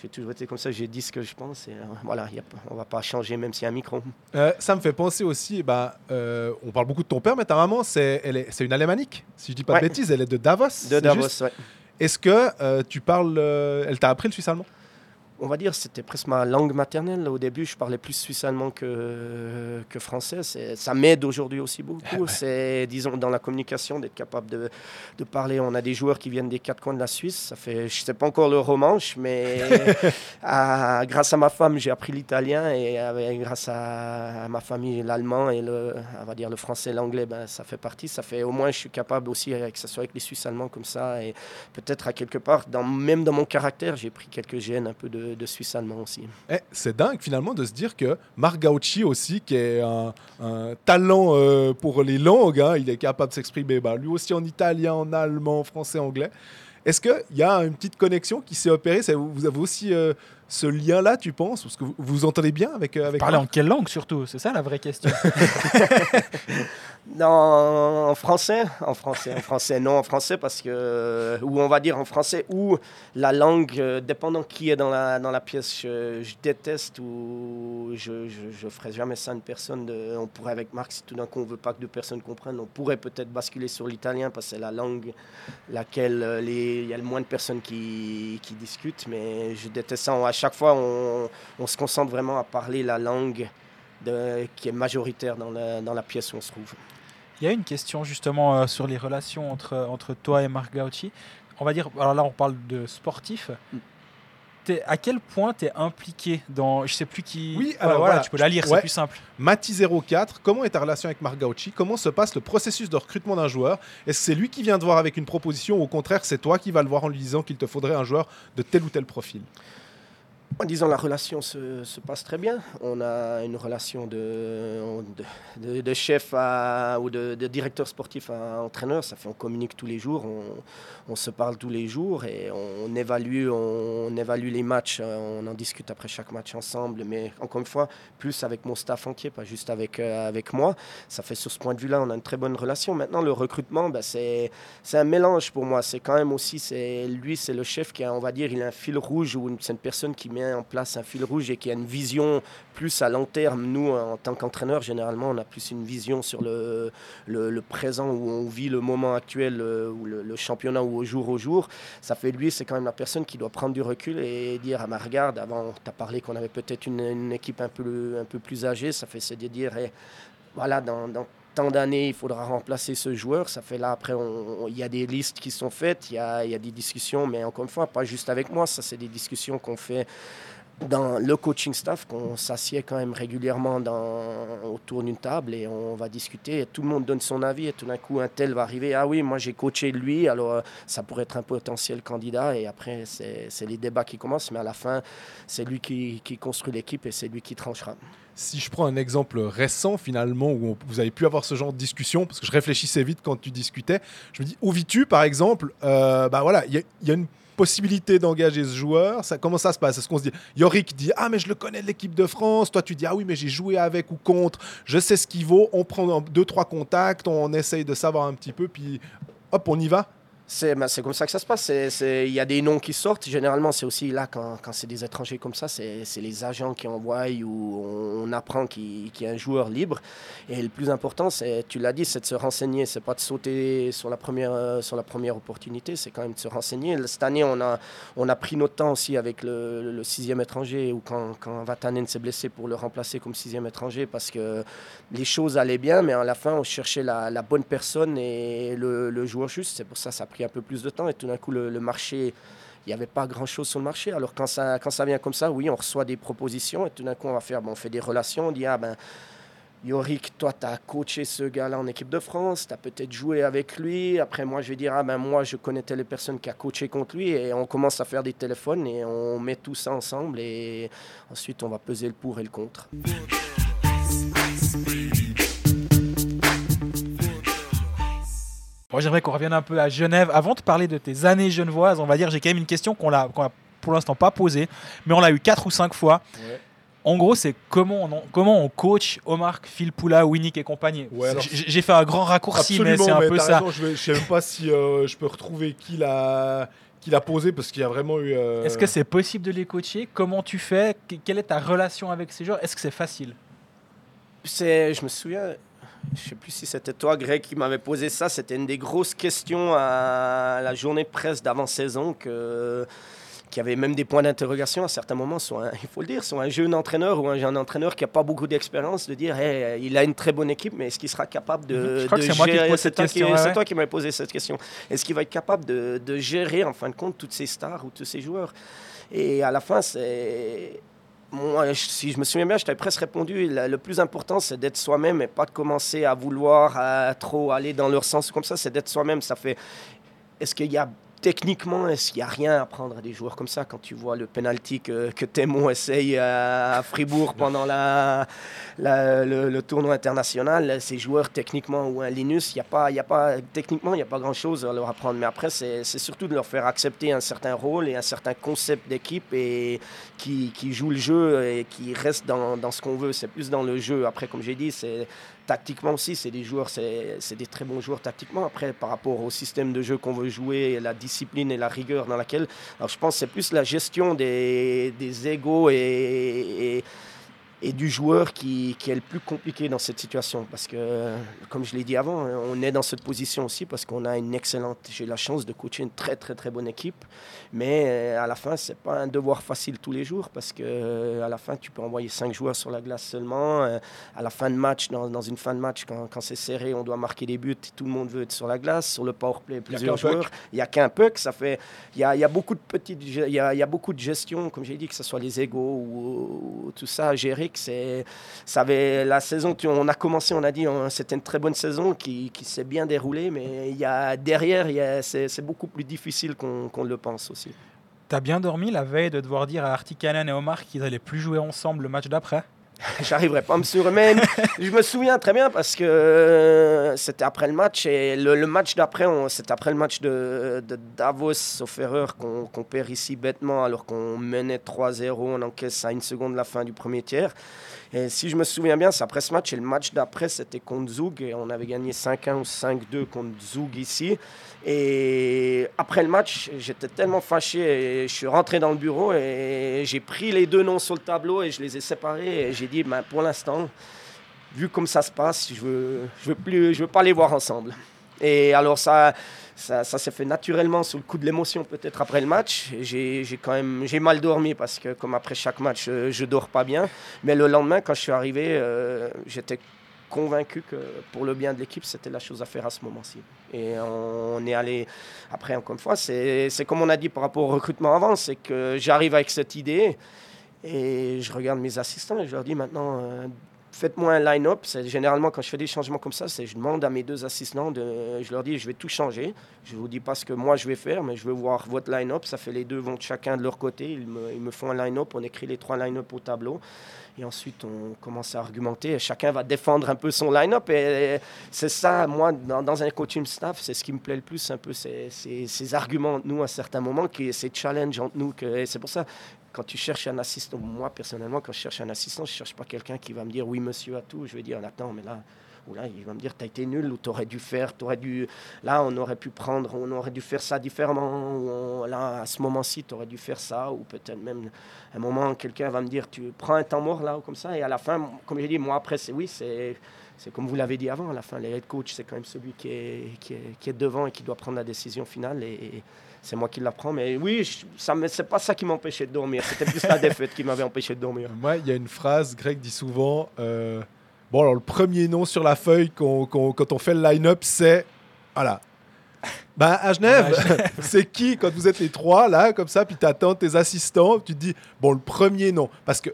j'ai toujours été comme ça. J'ai dit ce que je pense et euh, voilà, y a, on va pas changer même s'il y a un micro. Euh, ça me fait penser aussi. Bah, on parle beaucoup de ton père, mais ta maman, c'est est, c'est une alémanique. Si je dis pas de bêtises, elle est de Davos. De Davos, ouais. Est-ce que tu parles, elle t'a appris le suisse allemand? On va dire, c'était presque ma langue maternelle. Au début, je parlais plus suisse allemand que, que français. Ça m'aide aujourd'hui aussi beaucoup. C'est, disons, dans la communication, d'être capable de, de, parler. On a des joueurs qui viennent des quatre coins de la Suisse. Ça fait, je ne sais pas encore le romanche, mais grâce à ma femme, j'ai appris l'italien et grâce à, ma famille, l'allemand et le, on va dire, le français et l'anglais, ben, ça fait partie. Ça fait au moins, je suis capable aussi, que ce soit avec les Suisses allemands comme ça. Et peut-être à quelque part, dans, même dans mon caractère, j'ai pris quelques gènes un peu de de, Suisse allemand aussi. Eh, c'est dingue finalement de se dire que Marc Gauchi aussi, qui est un, talent euh, pour les langues, hein, il est capable de s'exprimer bah, lui aussi en italien, en allemand, français, anglais. Est-ce qu'il y a une petite connexion qui s'est opérée? Vous avez aussi euh, ce lien-là, tu penses Parce que vous vous entendez bien avec. Euh, avec Parlez en quelle langue surtout? C'est ça la vraie question. non, en français, en français, en français, non, en français parce que ou on va dire en français ou la langue, euh, dépendant qui est dans la dans la pièce, je, déteste ou je, je, je ferai jamais ça une personne. De, on pourrait avec Marc si tout d'un coup on veut pas que deux personnes comprennent, on pourrait peut-être basculer sur l'italien parce que c'est la langue laquelle euh, les il y a le moins de personnes qui, qui discutent, mais je déteste ça. À chaque fois, on, on, se concentre vraiment à parler la langue de, qui est majoritaire dans la, dans la pièce où on se trouve. Il y a une question justement euh, sur les relations entre, entre toi et Marc Gauchi. On va dire, alors là on parle de sportif. À quel point tu es impliqué dans. Je sais plus qui. Oui, Ouais, alors voilà, voilà, tu peux la lire, ouais. c'est plus simple. Mati04, comment est ta relation avec Marc Gauchi Comment se passe le processus de recrutement d'un joueur? Est-ce que c'est lui qui vient te voir avec une proposition ou au contraire c'est toi qui vas le voir en lui disant qu'il te faudrait un joueur de tel ou tel profil? En disant la relation se, se passe très bien. On a une relation de, de, chef à, ou de, directeur sportif à entraîneur. Ça fait on communique tous les jours, on, se parle tous les jours et on, évalue, on, évalue les matchs. On en discute après chaque match ensemble. Mais encore une fois, plus avec mon staff entier, pas juste avec, euh, avec moi. Ça fait sur ce point de vue-là, on a une très bonne relation. Maintenant, le recrutement, ben, c'est un mélange pour moi. C'est quand même aussi, lui, c'est le chef qui a, on va dire, il a un fil rouge ou c'est une personne qui met en place un fil rouge et qui a une vision plus à long terme. Nous, en tant qu'entraîneur, généralement, on a plus une vision sur le, le, présent où on vit le moment actuel, euh, ou le, championnat ou au jour au jour. Ça fait lui, c'est quand même la personne qui doit prendre du recul et dire, ah, ma regarde, avant, tu as parlé qu'on avait peut-être une, équipe un peu, un peu plus âgée. Ça fait c'est de dire, eh, voilà, dans tant d'années, il faudra remplacer ce joueur. Ça fait là, après, il y a des listes qui sont faites, il y a, il y a des discussions, mais encore une fois, pas juste avec moi, ça, c'est des discussions qu'on fait dans le coaching staff, qu'on s'assied quand même régulièrement autour d'une table et on va discuter. Et tout le monde donne son avis et tout d'un coup, un tel va arriver. Ah oui, moi j'ai coaché lui, alors euh, ça pourrait être un potentiel candidat. Et après, c'est les débats qui commencent, mais à la fin, c'est lui qui, construit l'équipe et c'est lui qui tranchera. Si je prends un exemple récent finalement où vous avez pu avoir ce genre de discussion, parce que je réfléchissais vite quand tu discutais, je me dis, où vis-tu par exemple Euh, Bah voilà, il y a une possibilité d'engager ce joueur. Ça, comment ça se passe? Est-ce qu'on se dit, Yorick dit, ah mais je le connais de l'équipe de France, toi tu dis, ah oui mais j'ai joué avec ou contre, je sais ce qu'il vaut, on prend deux, trois contacts, on essaye de savoir un petit peu, puis hop, on y va C'est ben, comme ça que ça se passe. Il y a des noms qui sortent. Généralement, c'est aussi là, quand, quand c'est des étrangers comme ça, c'est les agents qui envoient ou on, apprend qu'il qu'il y a un joueur libre. Et le plus important, tu l'as dit, c'est de se renseigner. C'est pas de sauter sur la première, euh, sur la première opportunité, c'est quand même de se renseigner. Cette année, on a, on a pris notre temps aussi avec le, le- sixième étranger ou quand, quand Vatanen s'est blessé pour le remplacer comme sixième étranger parce que les choses allaient bien, mais à la fin, on cherchait la, la bonne personne et le, le joueur juste. C'est pour ça que ça a pris un peu plus de temps. Et tout d'un coup, le, marché, il n'y avait pas grand-chose sur le marché. Alors quand ça, quand ça vient comme ça, oui, on reçoit des propositions et tout d'un coup, on va faire, bon, on fait des relations. On dit, ah ben, Yorick, toi, tu as coaché ce gars-là en équipe de France, tu as peut-être joué avec lui. Après, moi, je vais dire, ah ben, moi, je connais telle personne qui a coaché contre lui. Et on commence à faire des téléphones et on met tout ça ensemble. Et ensuite, on va peser le pour et le contre. Bon, J'aimerais qu'on revienne un peu à Genève. Avant de parler de tes années genevoises, on va dire, j'ai quand même une question qu'on a, qu'on a pour l'instant pas posée, mais on l'a eu quatre ou cinq fois. En gros, c'est comment on, comment on coach Omar, Phil Poula, Winnick et compagnie? Ouais, alors- J- J'ai fait un grand raccourci, mais c'est un peu ça. raison, je ne sais même pas si euh, je peux retrouver qui l'a qui l'a posé parce qu'il y a vraiment eu. euh, Est-ce que c'est possible de les coacher? Comment tu fais? Que- Quelle est ta relation avec ces joueurs? Est-ce que c'est facile? C'est, je me souviens, je sais plus si c'était toi, Greg, qui m'avait posé ça. C'était une des grosses questions à la journée de presse d'avant-saison que qui avait même des points d'interrogation à certains moments, un, il faut le dire, sur un jeune entraîneur ou un jeune entraîneur qui n'a pas beaucoup d'expérience, de dire hey, il a une très bonne équipe, mais est-ce qu'il sera capable de, gérer C'est cette toi question, qui- ouais, toi qui m'avais posé cette question. Est-ce qu'il va être capable de, de gérer, en fin de compte, toutes ces stars ou tous ces joueurs? Et à la fin, c'est moi, si je me souviens bien, je t'avais presque répondu. Le plus important, c'est d'être soi-même et pas de commencer à vouloir trop aller dans leur sens comme ça. C'est d'être soi-même. Ça fait. Est-ce qu'il y a techniquement, qu'il n'y a rien à apprendre à des joueurs comme ça quand tu vois le penalty que, que essaye à Fribourg pendant la, le, tournoi international? Ces joueurs, techniquement, ou un Linus, il y a pas, il y a pas, techniquement, il n'y a pas grand-chose à leur apprendre. Mais après, c'est c'est surtout de leur faire accepter un certain rôle et un certain concept d'équipe et qui, qui joue le jeu et qui reste dans, dans ce qu'on veut. C'est plus dans le jeu. Après, comme j'ai dit, c'est tactiquement aussi, c'est des joueurs, c'est des très bons joueurs tactiquement. Après, par rapport au système de jeu qu'on veut jouer, la discipline et la rigueur dans laquelle. Alors, je pense que c'est plus la gestion des, des égaux et, et et du joueur qui, qui, est le plus compliqué dans cette situation. Parce que, comme je l'ai dit avant, on est dans cette position aussi parce qu'on a une excellente. J'ai la chance de coacher une très, très, très bonne équipe. Mais euh, à la fin, ce n'est pas un devoir facile tous les jours parce que euh, à la fin, tu peux envoyer cinq joueurs sur la glace seulement. Euh, à la fin de match, dans, dans une fin de match, quand, quand c'est serré, on doit marquer des buts. Tout le monde veut être sur la glace. Sur le powerplay, plusieurs joueurs. Il n'y a qu'un puck. Ça fait. Il y a, y a, beaucoup de petites. Il y a, y a, beaucoup de gestion, comme j'ai dit, que ce soit les égaux ou, ou tout ça à gérer c'est, ça avait, la saison, on a commencé, on a dit, c'était une très bonne saison qui, s'est bien déroulée, mais il derrière, il a, c'est, beaucoup plus difficile qu'on, qu'on le pense aussi. T'as bien dormi la veille de devoir dire à Artikanen et Omar qu'ils allaient plus jouer ensemble le match d'après? J'arriverai pas à me surmettre. je me souviens très bien parce que euh, c'était après le match et le, match d'après, c'était après le match de, Davos au Ferreur qu'on perd ici bêtement alors qu'on menait 3-0, on encaisse à une seconde de la fin du premier tiers. Et si je me souviens bien, c'est après ce match et le match d'après, c'était contre Zug et on avait gagné 5-1 ou 5-2 contre Zug ici. Et après le match, j'étais tellement fâché. Je suis rentré dans le bureau et j'ai pris les deux noms sur le tableau et je les ai séparés. Et j'ai dit, ben, pour l'instant, vu comme ça se passe, je je veux je veux pas les voir ensemble. Et alors ça, ça, s'est fait naturellement sous le coup de l'émotion peut-être après le match. J'ai quand même mal dormi parce que comme après chaque match, je, ne dors pas bien. Mais le lendemain, quand je suis arrivé, euh, j'étais convaincu que pour le bien de l'équipe, c'était la chose à faire à ce moment-ci. Et on est allé, après, encore une fois, c'est comme on a dit par rapport au recrutement avant, c'est que j'arrive avec cette idée et je regarde mes assistants et je leur dis maintenant, euh, faites-moi un line-up. Généralement, quand je fais des changements comme ça, je demande à mes deux assistants, de, je leur dis, je vais tout changer. Je ne vous dis pas ce que moi je vais faire, mais je veux voir votre line-up. Ça fait les deux vont chacun de leur côté. Ils me, ils me font un line-up. On écrit les trois line-up au tableau. Et ensuite, on commence à argumenter. chacun va défendre un peu son line-up. Et c'est ça, moi, dans, un coaching staff, c'est ce qui me plaît le plus, un peu ces, ces, arguments entre nous à certains moments, qui, ces challenges entre nous. C'est pour ça, quand tu cherches un assistant, moi personnellement, quand je cherche un assistant, je ne cherche pas quelqu'un qui va me dire oui, monsieur, à tout. Je vais dire, attends, mais là, ou là, il va me dire, tu as été nul, ou tu aurais dû faire, aurais dû, là, on aurait pu prendre, on aurait dû faire ça différemment, là, à ce moment-ci, tu aurais dû faire ça, ou peut-être même un moment, quelqu'un va me dire, tu prends un temps mort là, ou comme ça, et à la fin, comme j'ai dit, moi, après, c'est oui, c'est. C'est comme vous l'avez dit avant, à la fin, le head coach, c'est quand même celui qui est, qui est, qui, est, devant et qui doit prendre la décision finale. Et, c'est moi qui la prends. Mais oui, ce n'est pas ça qui m'empêchait de dormir. C'était plus la défaite qui m'avait empêché de dormir. Moi, il y a une phrase, Greg dit souvent euh, Bon, alors le premier nom sur la feuille quand on fait le line-up, c'est. Voilà. Ben, à Genève, c'est qui quand vous êtes les trois, là, comme ça, puis tu attends tes assistants, tu te dis Bon, le premier nom. Parce que,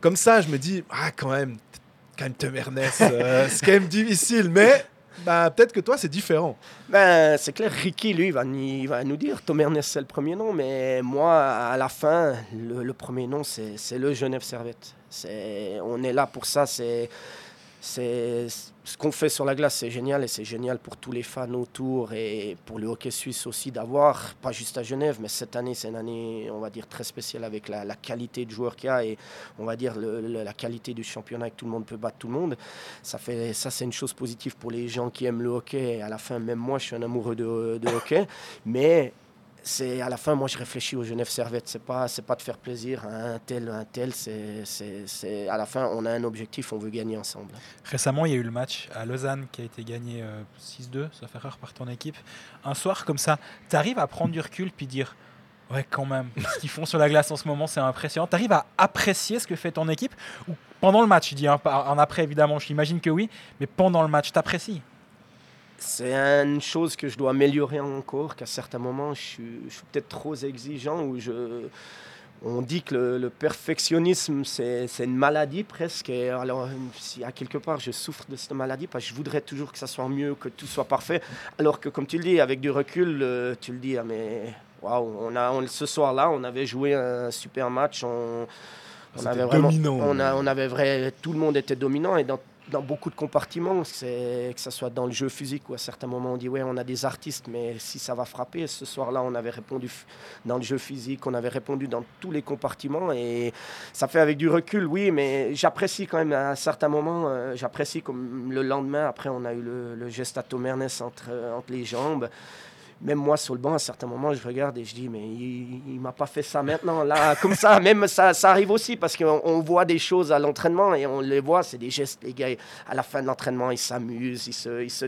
comme ça, je me dis Ah, quand même, quand même, Tom Ernest, euh, c'est quand même difficile, mais bah, peut-être que toi, c'est différent. Ben, c'est clair, Ricky, lui, il va, va nous dire Tom Ernest, c'est le premier nom, mais moi, à la fin, le, le premier nom, c'est le Genève Servette. On est là pour ça, c'est c'est ce qu'on fait sur la glace, c'est génial et c'est génial pour tous les fans autour et pour le hockey suisse aussi d'avoir, pas juste à Genève, mais cette année, c'est une année, on va dire, très spéciale avec la, qualité de joueurs qu'il y a et on va dire la qualité du championnat que tout le monde peut battre tout le monde. Ça, fait, ça c'est une chose positive pour les gens qui aiment le hockey. À la fin, même moi, je suis un amoureux de, de hockey, mais c'est à la fin, moi, je réfléchis au Genève Servette. C'est pas, c'est pas de faire plaisir à un tel, un tel. C'est, c'est, à la fin, on a un objectif, on veut gagner ensemble. Récemment, il y a eu le match à Lausanne qui a été gagné 6-2, euh, sauf erreur, par ton équipe. Un soir comme ça, tu arrives à prendre du recul puis dire. Ouais, quand même. Ce qu'ils font sur la glace en ce moment, c'est impressionnant. Tu arrives à apprécier ce que fait ton équipe ou pendant le match, je dis, hein, en après évidemment, j'imagine que oui, mais pendant le match, tu apprécies c'est une chose que je dois améliorer encore, qu'à certains moments, je suis, peut-être trop exigeant ou je... On dit que le, perfectionnisme, c'est une maladie presque. Et alors, si à quelque part je souffre de cette maladie, parce que je voudrais toujours que ça soit mieux, que tout soit parfait. Alors que, comme tu le dis, avec du recul, euh, tu le dis, ah, mais waouh, on a, ce soir-là, on avait joué un super match. On, on avait vraiment, dominant. On, a, on avait vrai, tout le monde était dominant et dans dans beaucoup de compartiments, que ce soit dans le jeu physique ou à certains moments on dit ouais on a des artistes mais si ça va frapper, ce soir-là on avait répondu dans le jeu physique, on avait répondu dans tous les compartiments et ça fait avec du recul oui mais j'apprécie quand même à certains moments, euh, j'apprécie comme le lendemain après on a eu le, geste à Tom entre, entre les jambes même moi sur le banc, à certains moments, je regarde et je dis, mais il, il m'a pas fait ça maintenant, là, comme ça. Même ça, arrive aussi parce qu'on on voit des choses à l'entraînement et on les voit, c'est des gestes, les gars, à la fin de l'entraînement, ils s'amusent, ils se, ils se,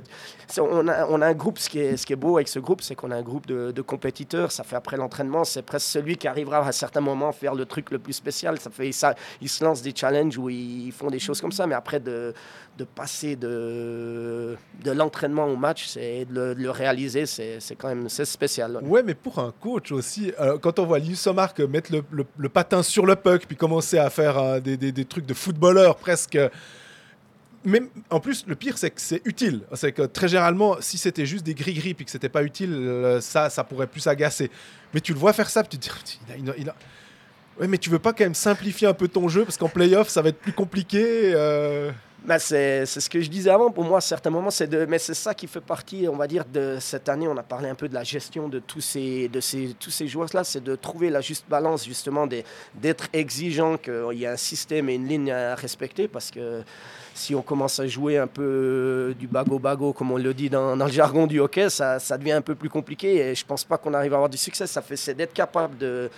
on, a, on a un groupe, ce qui est, ce qui est beau avec ce groupe, c'est qu'on a un groupe de, de compétiteurs. Ça fait après l'entraînement, c'est presque celui qui arrivera à certains moments à faire le truc le plus spécial. Ça fait ça, ils se lancent des challenges où ils font des choses comme ça, mais après de, de passer de, de l'entraînement au match, c'est de, de le réaliser, c'est même c'est spécial. Ouais, mais pour un coach aussi, euh, quand on voit Linus Somark mettre le, le, patin sur le puck, puis commencer à faire euh, des, des, des, trucs de footballeur presque. Mais en plus, le pire, c'est que c'est utile. C'est que très généralement, si c'était juste des gris-gris puis que c'était pas utile, euh, ça, ça pourrait plus agacer. Mais tu le vois faire ça, puis tu te dis, il. Ouais, mais tu veux pas quand même simplifier un peu ton jeu parce qu'en playoff, ça va être plus compliqué. Ben c'est ce que je disais avant. Pour moi, à certains moments, c'est de, mais c'est ça qui fait partie, on va dire, de cette année. On a parlé un peu de la gestion de tous ces, de ces, tous ces joueurs-là. C'est de trouver la juste balance, justement, d'être exigeant, qu'il y a un système et une ligne à respecter. Parce que si on commence à jouer un peu du bago-bago, comme on le dit dans, dans, le jargon du hockey, ça, ça devient un peu plus compliqué. Et je pense pas qu'on arrive à avoir du succès. Ça fait, c'est d'être capable de,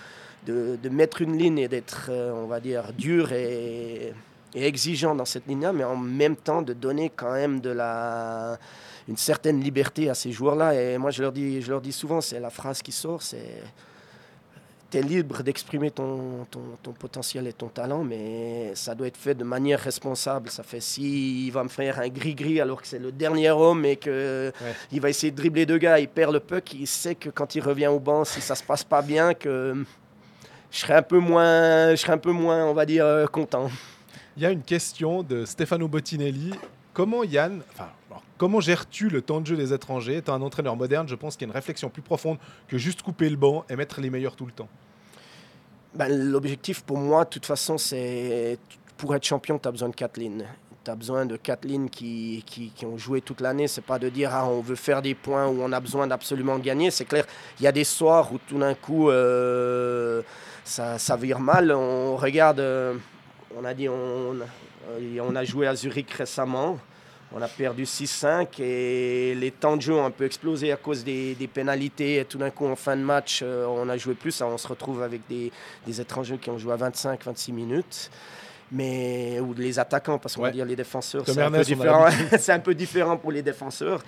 de, de, mettre une ligne et d'être, euh, on va dire, dur et et exigeant dans cette ligne-là, mais en même temps de donner quand même de la, une certaine liberté à ces joueurs-là. Et moi, je leur dis, je leur dis souvent, c'est la phrase qui sort, c'est tu es libre d'exprimer ton, ton, ton, potentiel et ton talent, mais ça doit être fait de manière responsable. Ça fait si il va me faire un gris-gris alors que c'est le dernier homme et qu'il ouais. va essayer de dribbler deux gars, il perd le puck, il sait que quand il revient au banc, si ça se passe pas bien, que je serai un peu moins, je serai un peu moins, on va dire, content. Il y a une question de Stefano Bottinelli. Comment Yann, enfin, comment gères-tu le temps de jeu des étrangers? Étant un entraîneur moderne, je pense qu'il y a une réflexion plus profonde que juste couper le banc et mettre les meilleurs tout le temps. Ben, L'objectif pour moi, de toute façon, c'est pour être champion, tu as besoin de lignes. Tu as besoin de qui, qui, qui ont joué toute l'année. C'est pas de dire ah, on veut faire des points ou on a besoin d'absolument gagner. C'est clair, il y a des soirs où tout d'un coup euh, ça, ça vire mal. On regarde. Euh, on a dit on, on a joué à Zurich récemment. On a perdu 6-5 et les temps de jeu ont un peu explosé à cause des, pénalités. Et tout d'un coup, en fin de match, on a joué plus. On se retrouve avec des, des étrangers qui ont joué à 25-26 minutes. Mais, ou les attaquants, parce qu'on ouais. va dire les défenseurs, c'est un, peu différent. c'est un peu différent pour les défenseurs.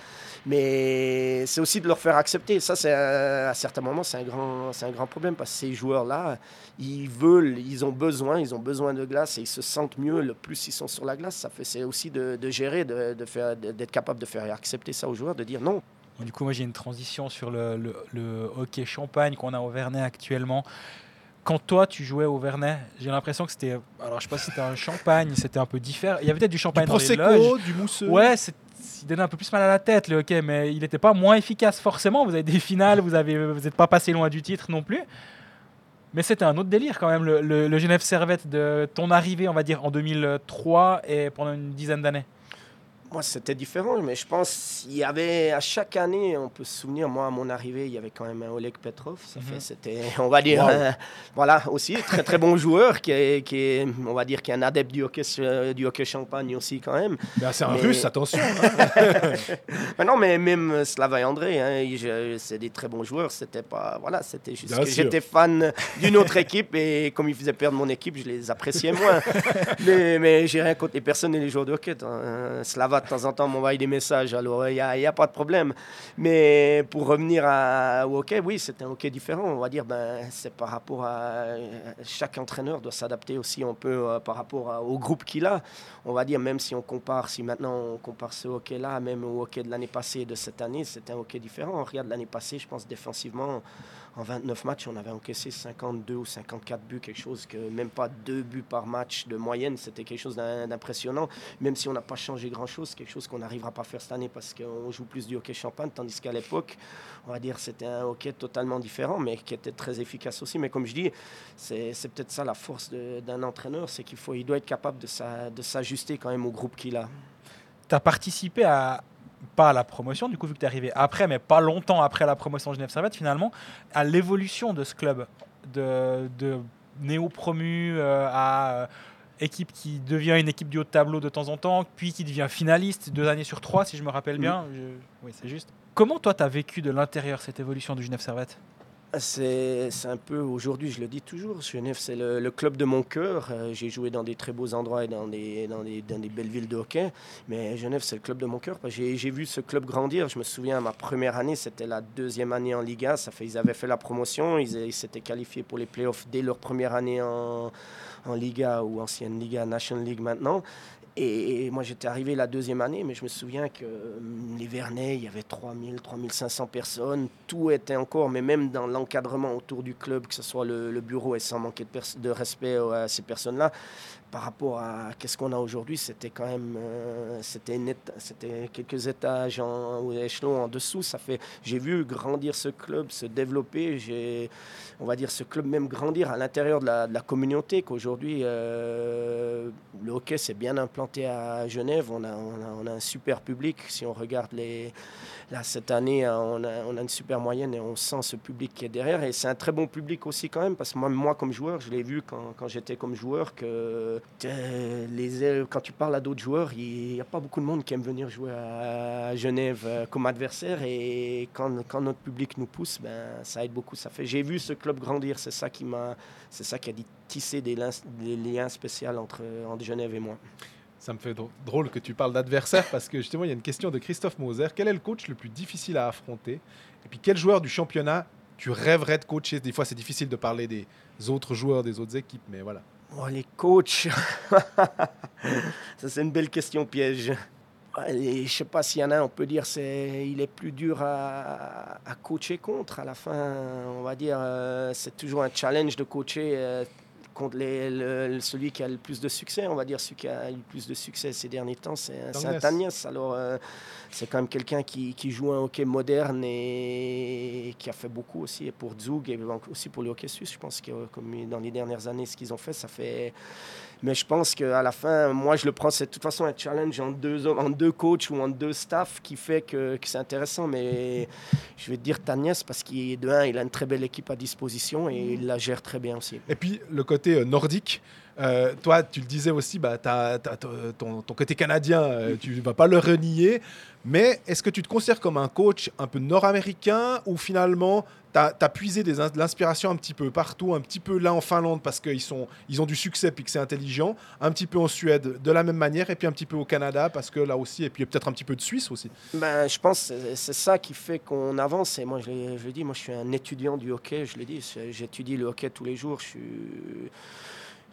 Mais c'est aussi de leur faire accepter. Ça, c'est à certains moments, c'est un grand, c'est un grand problème parce que ces joueurs-là, ils veulent, ils ont besoin, ils ont besoin de glace et ils se sentent mieux le plus ils sont sur la glace. Ça fait, c'est aussi de, de gérer, de, de faire, d'être capable de faire accepter ça aux joueurs, de dire non. Du coup, moi, j'ai une transition sur le, le, le hockey champagne qu'on a au Vernet actuellement quand toi tu jouais au Vernet, j'ai l'impression que c'était. Alors je sais pas si c'était un champagne, c'était un peu différent. Il y avait peut-être du champagne du dans prosecco, les loges. du mousseux. Ouais, il donnait un peu plus mal à la tête le hockey, mais il n'était pas moins efficace forcément. Vous avez des finales, vous n'êtes pas passé loin du titre non plus. Mais c'était un autre délire quand même, le, le, le Genève Servette de ton arrivée, on va dire, en 2003 et pendant une dizaine d'années moi, c'était différent, mais je pense qu'il y avait à chaque année, on peut se souvenir, moi, à mon arrivée, il y avait quand même un Oleg Petrov. Ça mm -hmm. fait, c'était, on va dire, wow. euh, voilà, aussi très très bon joueur qui est, qui est, on va dire, qui est un adepte du hockey, du hockey champagne aussi quand même. Ben, c'est un mais... russe, attention. mais non, mais même Slava et André, hein, c'est des très bons joueurs. C'était pas, voilà, c'était juste Bien que j'étais fan d'une autre équipe et comme ils faisaient perdre mon équipe, je les appréciais moins. mais, mais j'ai rien contre les personnes et les joueurs de hockey. Hein. Slava de temps en temps m'envoie des messages, alors il n'y a, pas de problème. Mais pour revenir à, au hockey, oui, c'est un hockey différent. On va dire, ben, c'est par rapport à. Chaque entraîneur doit s'adapter aussi un peu euh, par rapport au groupe qu'il a. On va dire, même si on compare, si maintenant on compare ce hockey-là, même au hockey de l'année passée et de cette année, c'est un hockey différent. On regarde l'année passée, je pense défensivement en 29 matchs, on avait encaissé 52 ou 54 buts, quelque chose que même pas deux buts par match de moyenne, c'était quelque chose d'impressionnant. Même si on n'a pas changé grand-chose, quelque chose qu'on n'arrivera pas à faire cette année parce qu'on joue plus du hockey champagne, tandis qu'à l'époque, on va dire c'était un hockey totalement différent, mais qui était très efficace aussi. Mais comme je dis, c'est peut-être ça la force d'un entraîneur, c'est qu'il faut, il doit être capable de s'ajuster quand même au groupe qu'il a. Tu as participé à, pas à la promotion, du coup, vu que tu es arrivé après, mais pas longtemps après la promotion Genève Servette, finalement, à l'évolution de ce club, de, de néo-promu euh, à équipe qui devient une équipe du haut de tableau de temps en temps, puis qui devient finaliste deux années sur trois, si je me rappelle bien. Je- Oui, c'est juste. Comment toi, tu as vécu de l'intérieur cette évolution du Genève Servette? C'est un peu, aujourd'hui, je le dis toujours, Genève, c'est le, club de mon cœur. Euh, J'ai joué dans des très beaux endroits et dans des, dans des, dans des belles villes de hockey. Mais Genève, c'est le club de mon cœur. J'ai vu ce club grandir. Je me souviens, ma première année, c'était la deuxième année en Liga. Ça fait, ils avaient fait la promotion. Ils ils s'étaient qualifiés pour les playoffs dès leur première année en, en Liga ou ancienne Liga, National League maintenant. Et moi, j'étais arrivé la deuxième année, mais je me souviens que hum, les Vernets, il y avait 3000, 3500 personnes. Tout était encore, mais même dans l'encadrement autour du club, que ce soit le, bureau, et sans manquer de, respect à ces personnes-là, par rapport à qu'est-ce qu'on a aujourd'hui, c'était quand même euh, quelques étages en, ou échelons en dessous. Ça fait, j'ai vu grandir ce club, se développer. J'ai, on va dire, ce club même grandir à l'intérieur de la, communauté. Qu'aujourd'hui, euh, le hockey s'est bien implanté à Genève. On a, on a, un super public. Si on regarde les, là cette année, hein, on a, on a une super moyenne et on sent ce public qui est derrière. Et c'est un très bon public aussi quand même, parce que moi, moi comme joueur, je l'ai vu quand, quand j'étais comme joueur que les, quand tu parles à d'autres joueurs, il n'y a pas beaucoup de monde qui aime venir jouer à Genève euh, comme adversaire. Et quand, notre public nous pousse, ben, ça aide beaucoup. Ça fait, j'ai vu ce club grandir. C'est ça qui m'a, c'est ça qui a dit tisser des, liens- des liens spéciaux entre, entre Genève et moi. Ça me fait dr- drôle que tu parles d'adversaire parce que justement, il y a une question de Christophe Moser. Quel est le coach le plus difficile à affronter? Et puis, quel joueur du championnat tu rêverais de coacher? Des fois, c'est difficile de parler des autres joueurs, des autres équipes, mais voilà. Oh, les coachs, ça c'est une belle question piège. Ouais, Je sais pas s'il y en a, on peut dire c'est il est plus dur à, à coacher contre. À la fin, on va dire euh, c'est toujours un challenge de coacher euh, contre les- le- celui qui a le plus de succès. On va dire celui qui a eu le plus de succès ces derniers temps, c'est. Tagnès. Alors euh, c'est quand même quelqu'un qui, qui joue un hockey moderne et qui a fait beaucoup aussi et pour Zug et aussi pour le hockey suisse. Je pense que comme dans les dernières années, ce qu'ils ont fait, ça fait. Mais je pense qu'à la fin, moi, je le prends, c'est de toute façon un challenge en deux, en deux coachs ou en deux staffs qui fait que, que c'est intéressant. Mais je vais te dire Tagnès parce qu'il de un, il a une très belle équipe à disposition et il la gère très bien aussi. Et puis, le côté euh, nordique. Euh, toi, tu le disais aussi, bah, t'as- ton, côté canadien, euh, tu vas pas le renier. Mais est-ce que tu te considères comme un coach un peu nord-américain ou finalement tu as, puisé des in- de l'inspiration un petit peu partout, un petit peu là en Finlande parce qu'ils ils ont du succès puis que c'est intelligent, un petit peu en Suède de la même manière et puis un petit peu au Canada parce que là aussi, et puis peut-être un petit peu de Suisse aussi? Ben, je pense que c'est- ça qui fait qu'on avance. Et moi, je l'ai dit, moi, je suis un étudiant du hockey. Je dit, c'est- j'étudie le hockey tous les jours. Je suis.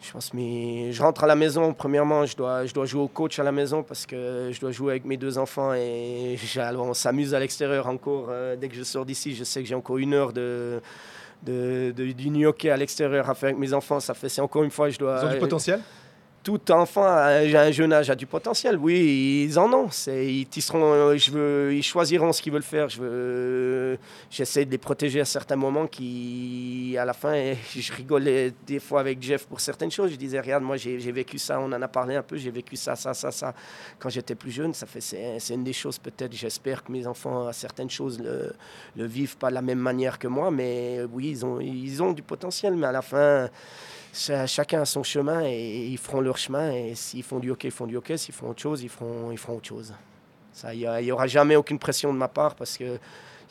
Je pense, mais je rentre à la maison. Premièrement, je dois, je dois jouer au coach à la maison parce que je dois jouer avec mes deux enfants et on s'amuse à l'extérieur encore. Euh, dès que je sors d'ici, je sais que j'ai encore une heure de, de, de- du hockey à l'extérieur à faire avec mes enfants. Ça fait, c'est encore une fois, je dois. Ils ont du potentiel? Tout enfant à un jeune âge a du potentiel. Oui, ils en ont. Ils, tisseront, je veux, ils choisiront ce qu'ils veulent faire. Je j'essaie de les protéger à certains moments qui, à la fin, je rigolais des fois avec Jeff pour certaines choses. Je disais, regarde, moi j'ai, vécu ça, on en a parlé un peu, j'ai vécu ça, ça, ça, ça. Quand j'étais plus jeune, ça fait, c'est, c'est une des choses peut-être, j'espère que mes enfants, à certaines choses, le, le vivent pas de la même manière que moi. Mais oui, ils ont, ils ont du potentiel, mais à la fin... Cha- Chacun a son chemin et ils feront leur chemin. Et s'ils font du hockey, ils font du hockey. S'ils font autre chose, ils feront, ils feront autre chose. Il n'y aura jamais aucune pression de ma part parce qu'il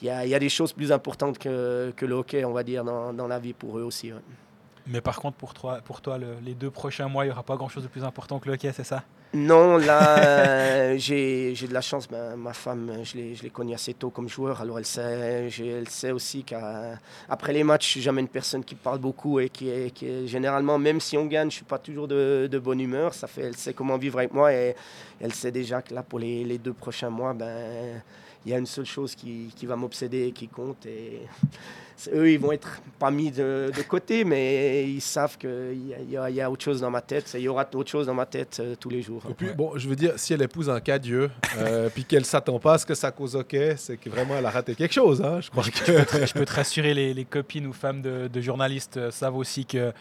y a, y a des choses plus importantes que, que le hockey, on va dire, dans, dans la vie pour eux aussi. Mais par contre, pour toi, pour toi le- les deux prochains mois, il n'y aura pas grand-chose de plus important que le hockey, c'est ça? Non, là, euh, j'ai de la chance. Ma, ma femme, je l'ai connue assez tôt comme joueur. Alors, elle sait, elle sait aussi qu'après les matchs, je suis jamais une personne qui parle beaucoup et qui est, généralement, même si on gagne, je suis pas toujours de, bonne humeur. Ça fait, elle sait comment vivre avec moi et elle sait déjà que là, pour les, deux prochains mois, ben, il y a une seule chose qui, va m'obséder et qui compte. Eux, ils vont être pas mis de, de côté, mais ils savent qu'il y, a- il y a- il y a autre chose dans ma tête. Il y aura autre chose dans ma tête euh, tous les jours. Et puis, bon, je veux dire, si elle épouse un cas Dieu, euh, puis qu'elle s'attend pas à ce que ça cause hockey, c'est que vraiment elle a raté quelque chose. Hein, je crois que. je peux te rassurer, les, les copines ou femmes de, de journalistes euh, savent aussi que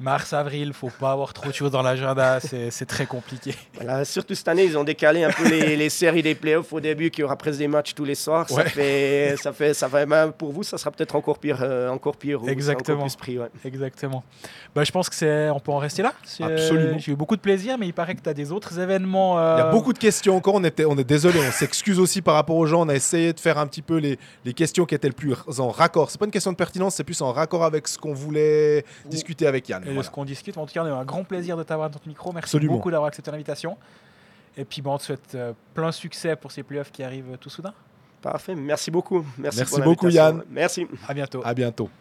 Mars, avril, faut pas avoir trop de choses dans l'agenda, c'est très compliqué. Voilà, surtout cette année, ils ont décalé un peu les, les séries des playoffs au début, qui aura presque des matchs tous les soirs. Ça fait, ça fait, ça fait, même pour vous, ça sera peut-être encore pire, euh, encore pire. Exactement. Encore plus pris, ouais. Exactement. Bah, je pense que c'est, on peut en rester là. C'est- Absolument. J'ai eu beaucoup de plaisir, mais il paraît que tu as des autres événements. Il y a euh, beaucoup de questions encore. On, était, on est désolé, on s'excuse aussi par rapport aux gens. On a essayé de faire un petit peu les, les questions qui étaient le plus en raccord. C'est pas une question de pertinence, c'est plus en raccord avec ce qu'on voulait discuter avec Yann. et Voilà. ce qu'on discute. En tout cas, on a eu un grand plaisir de t'avoir dans notre micro. Merci Absolument. beaucoup d'avoir accepté l'invitation. Et puis, bon, on te souhaite euh, plein succès pour ces playoffs qui arrivent tout soudain. Parfait. Merci beaucoup. Merci, Merci pour beaucoup. Yann. Merci. À bientôt. À bientôt.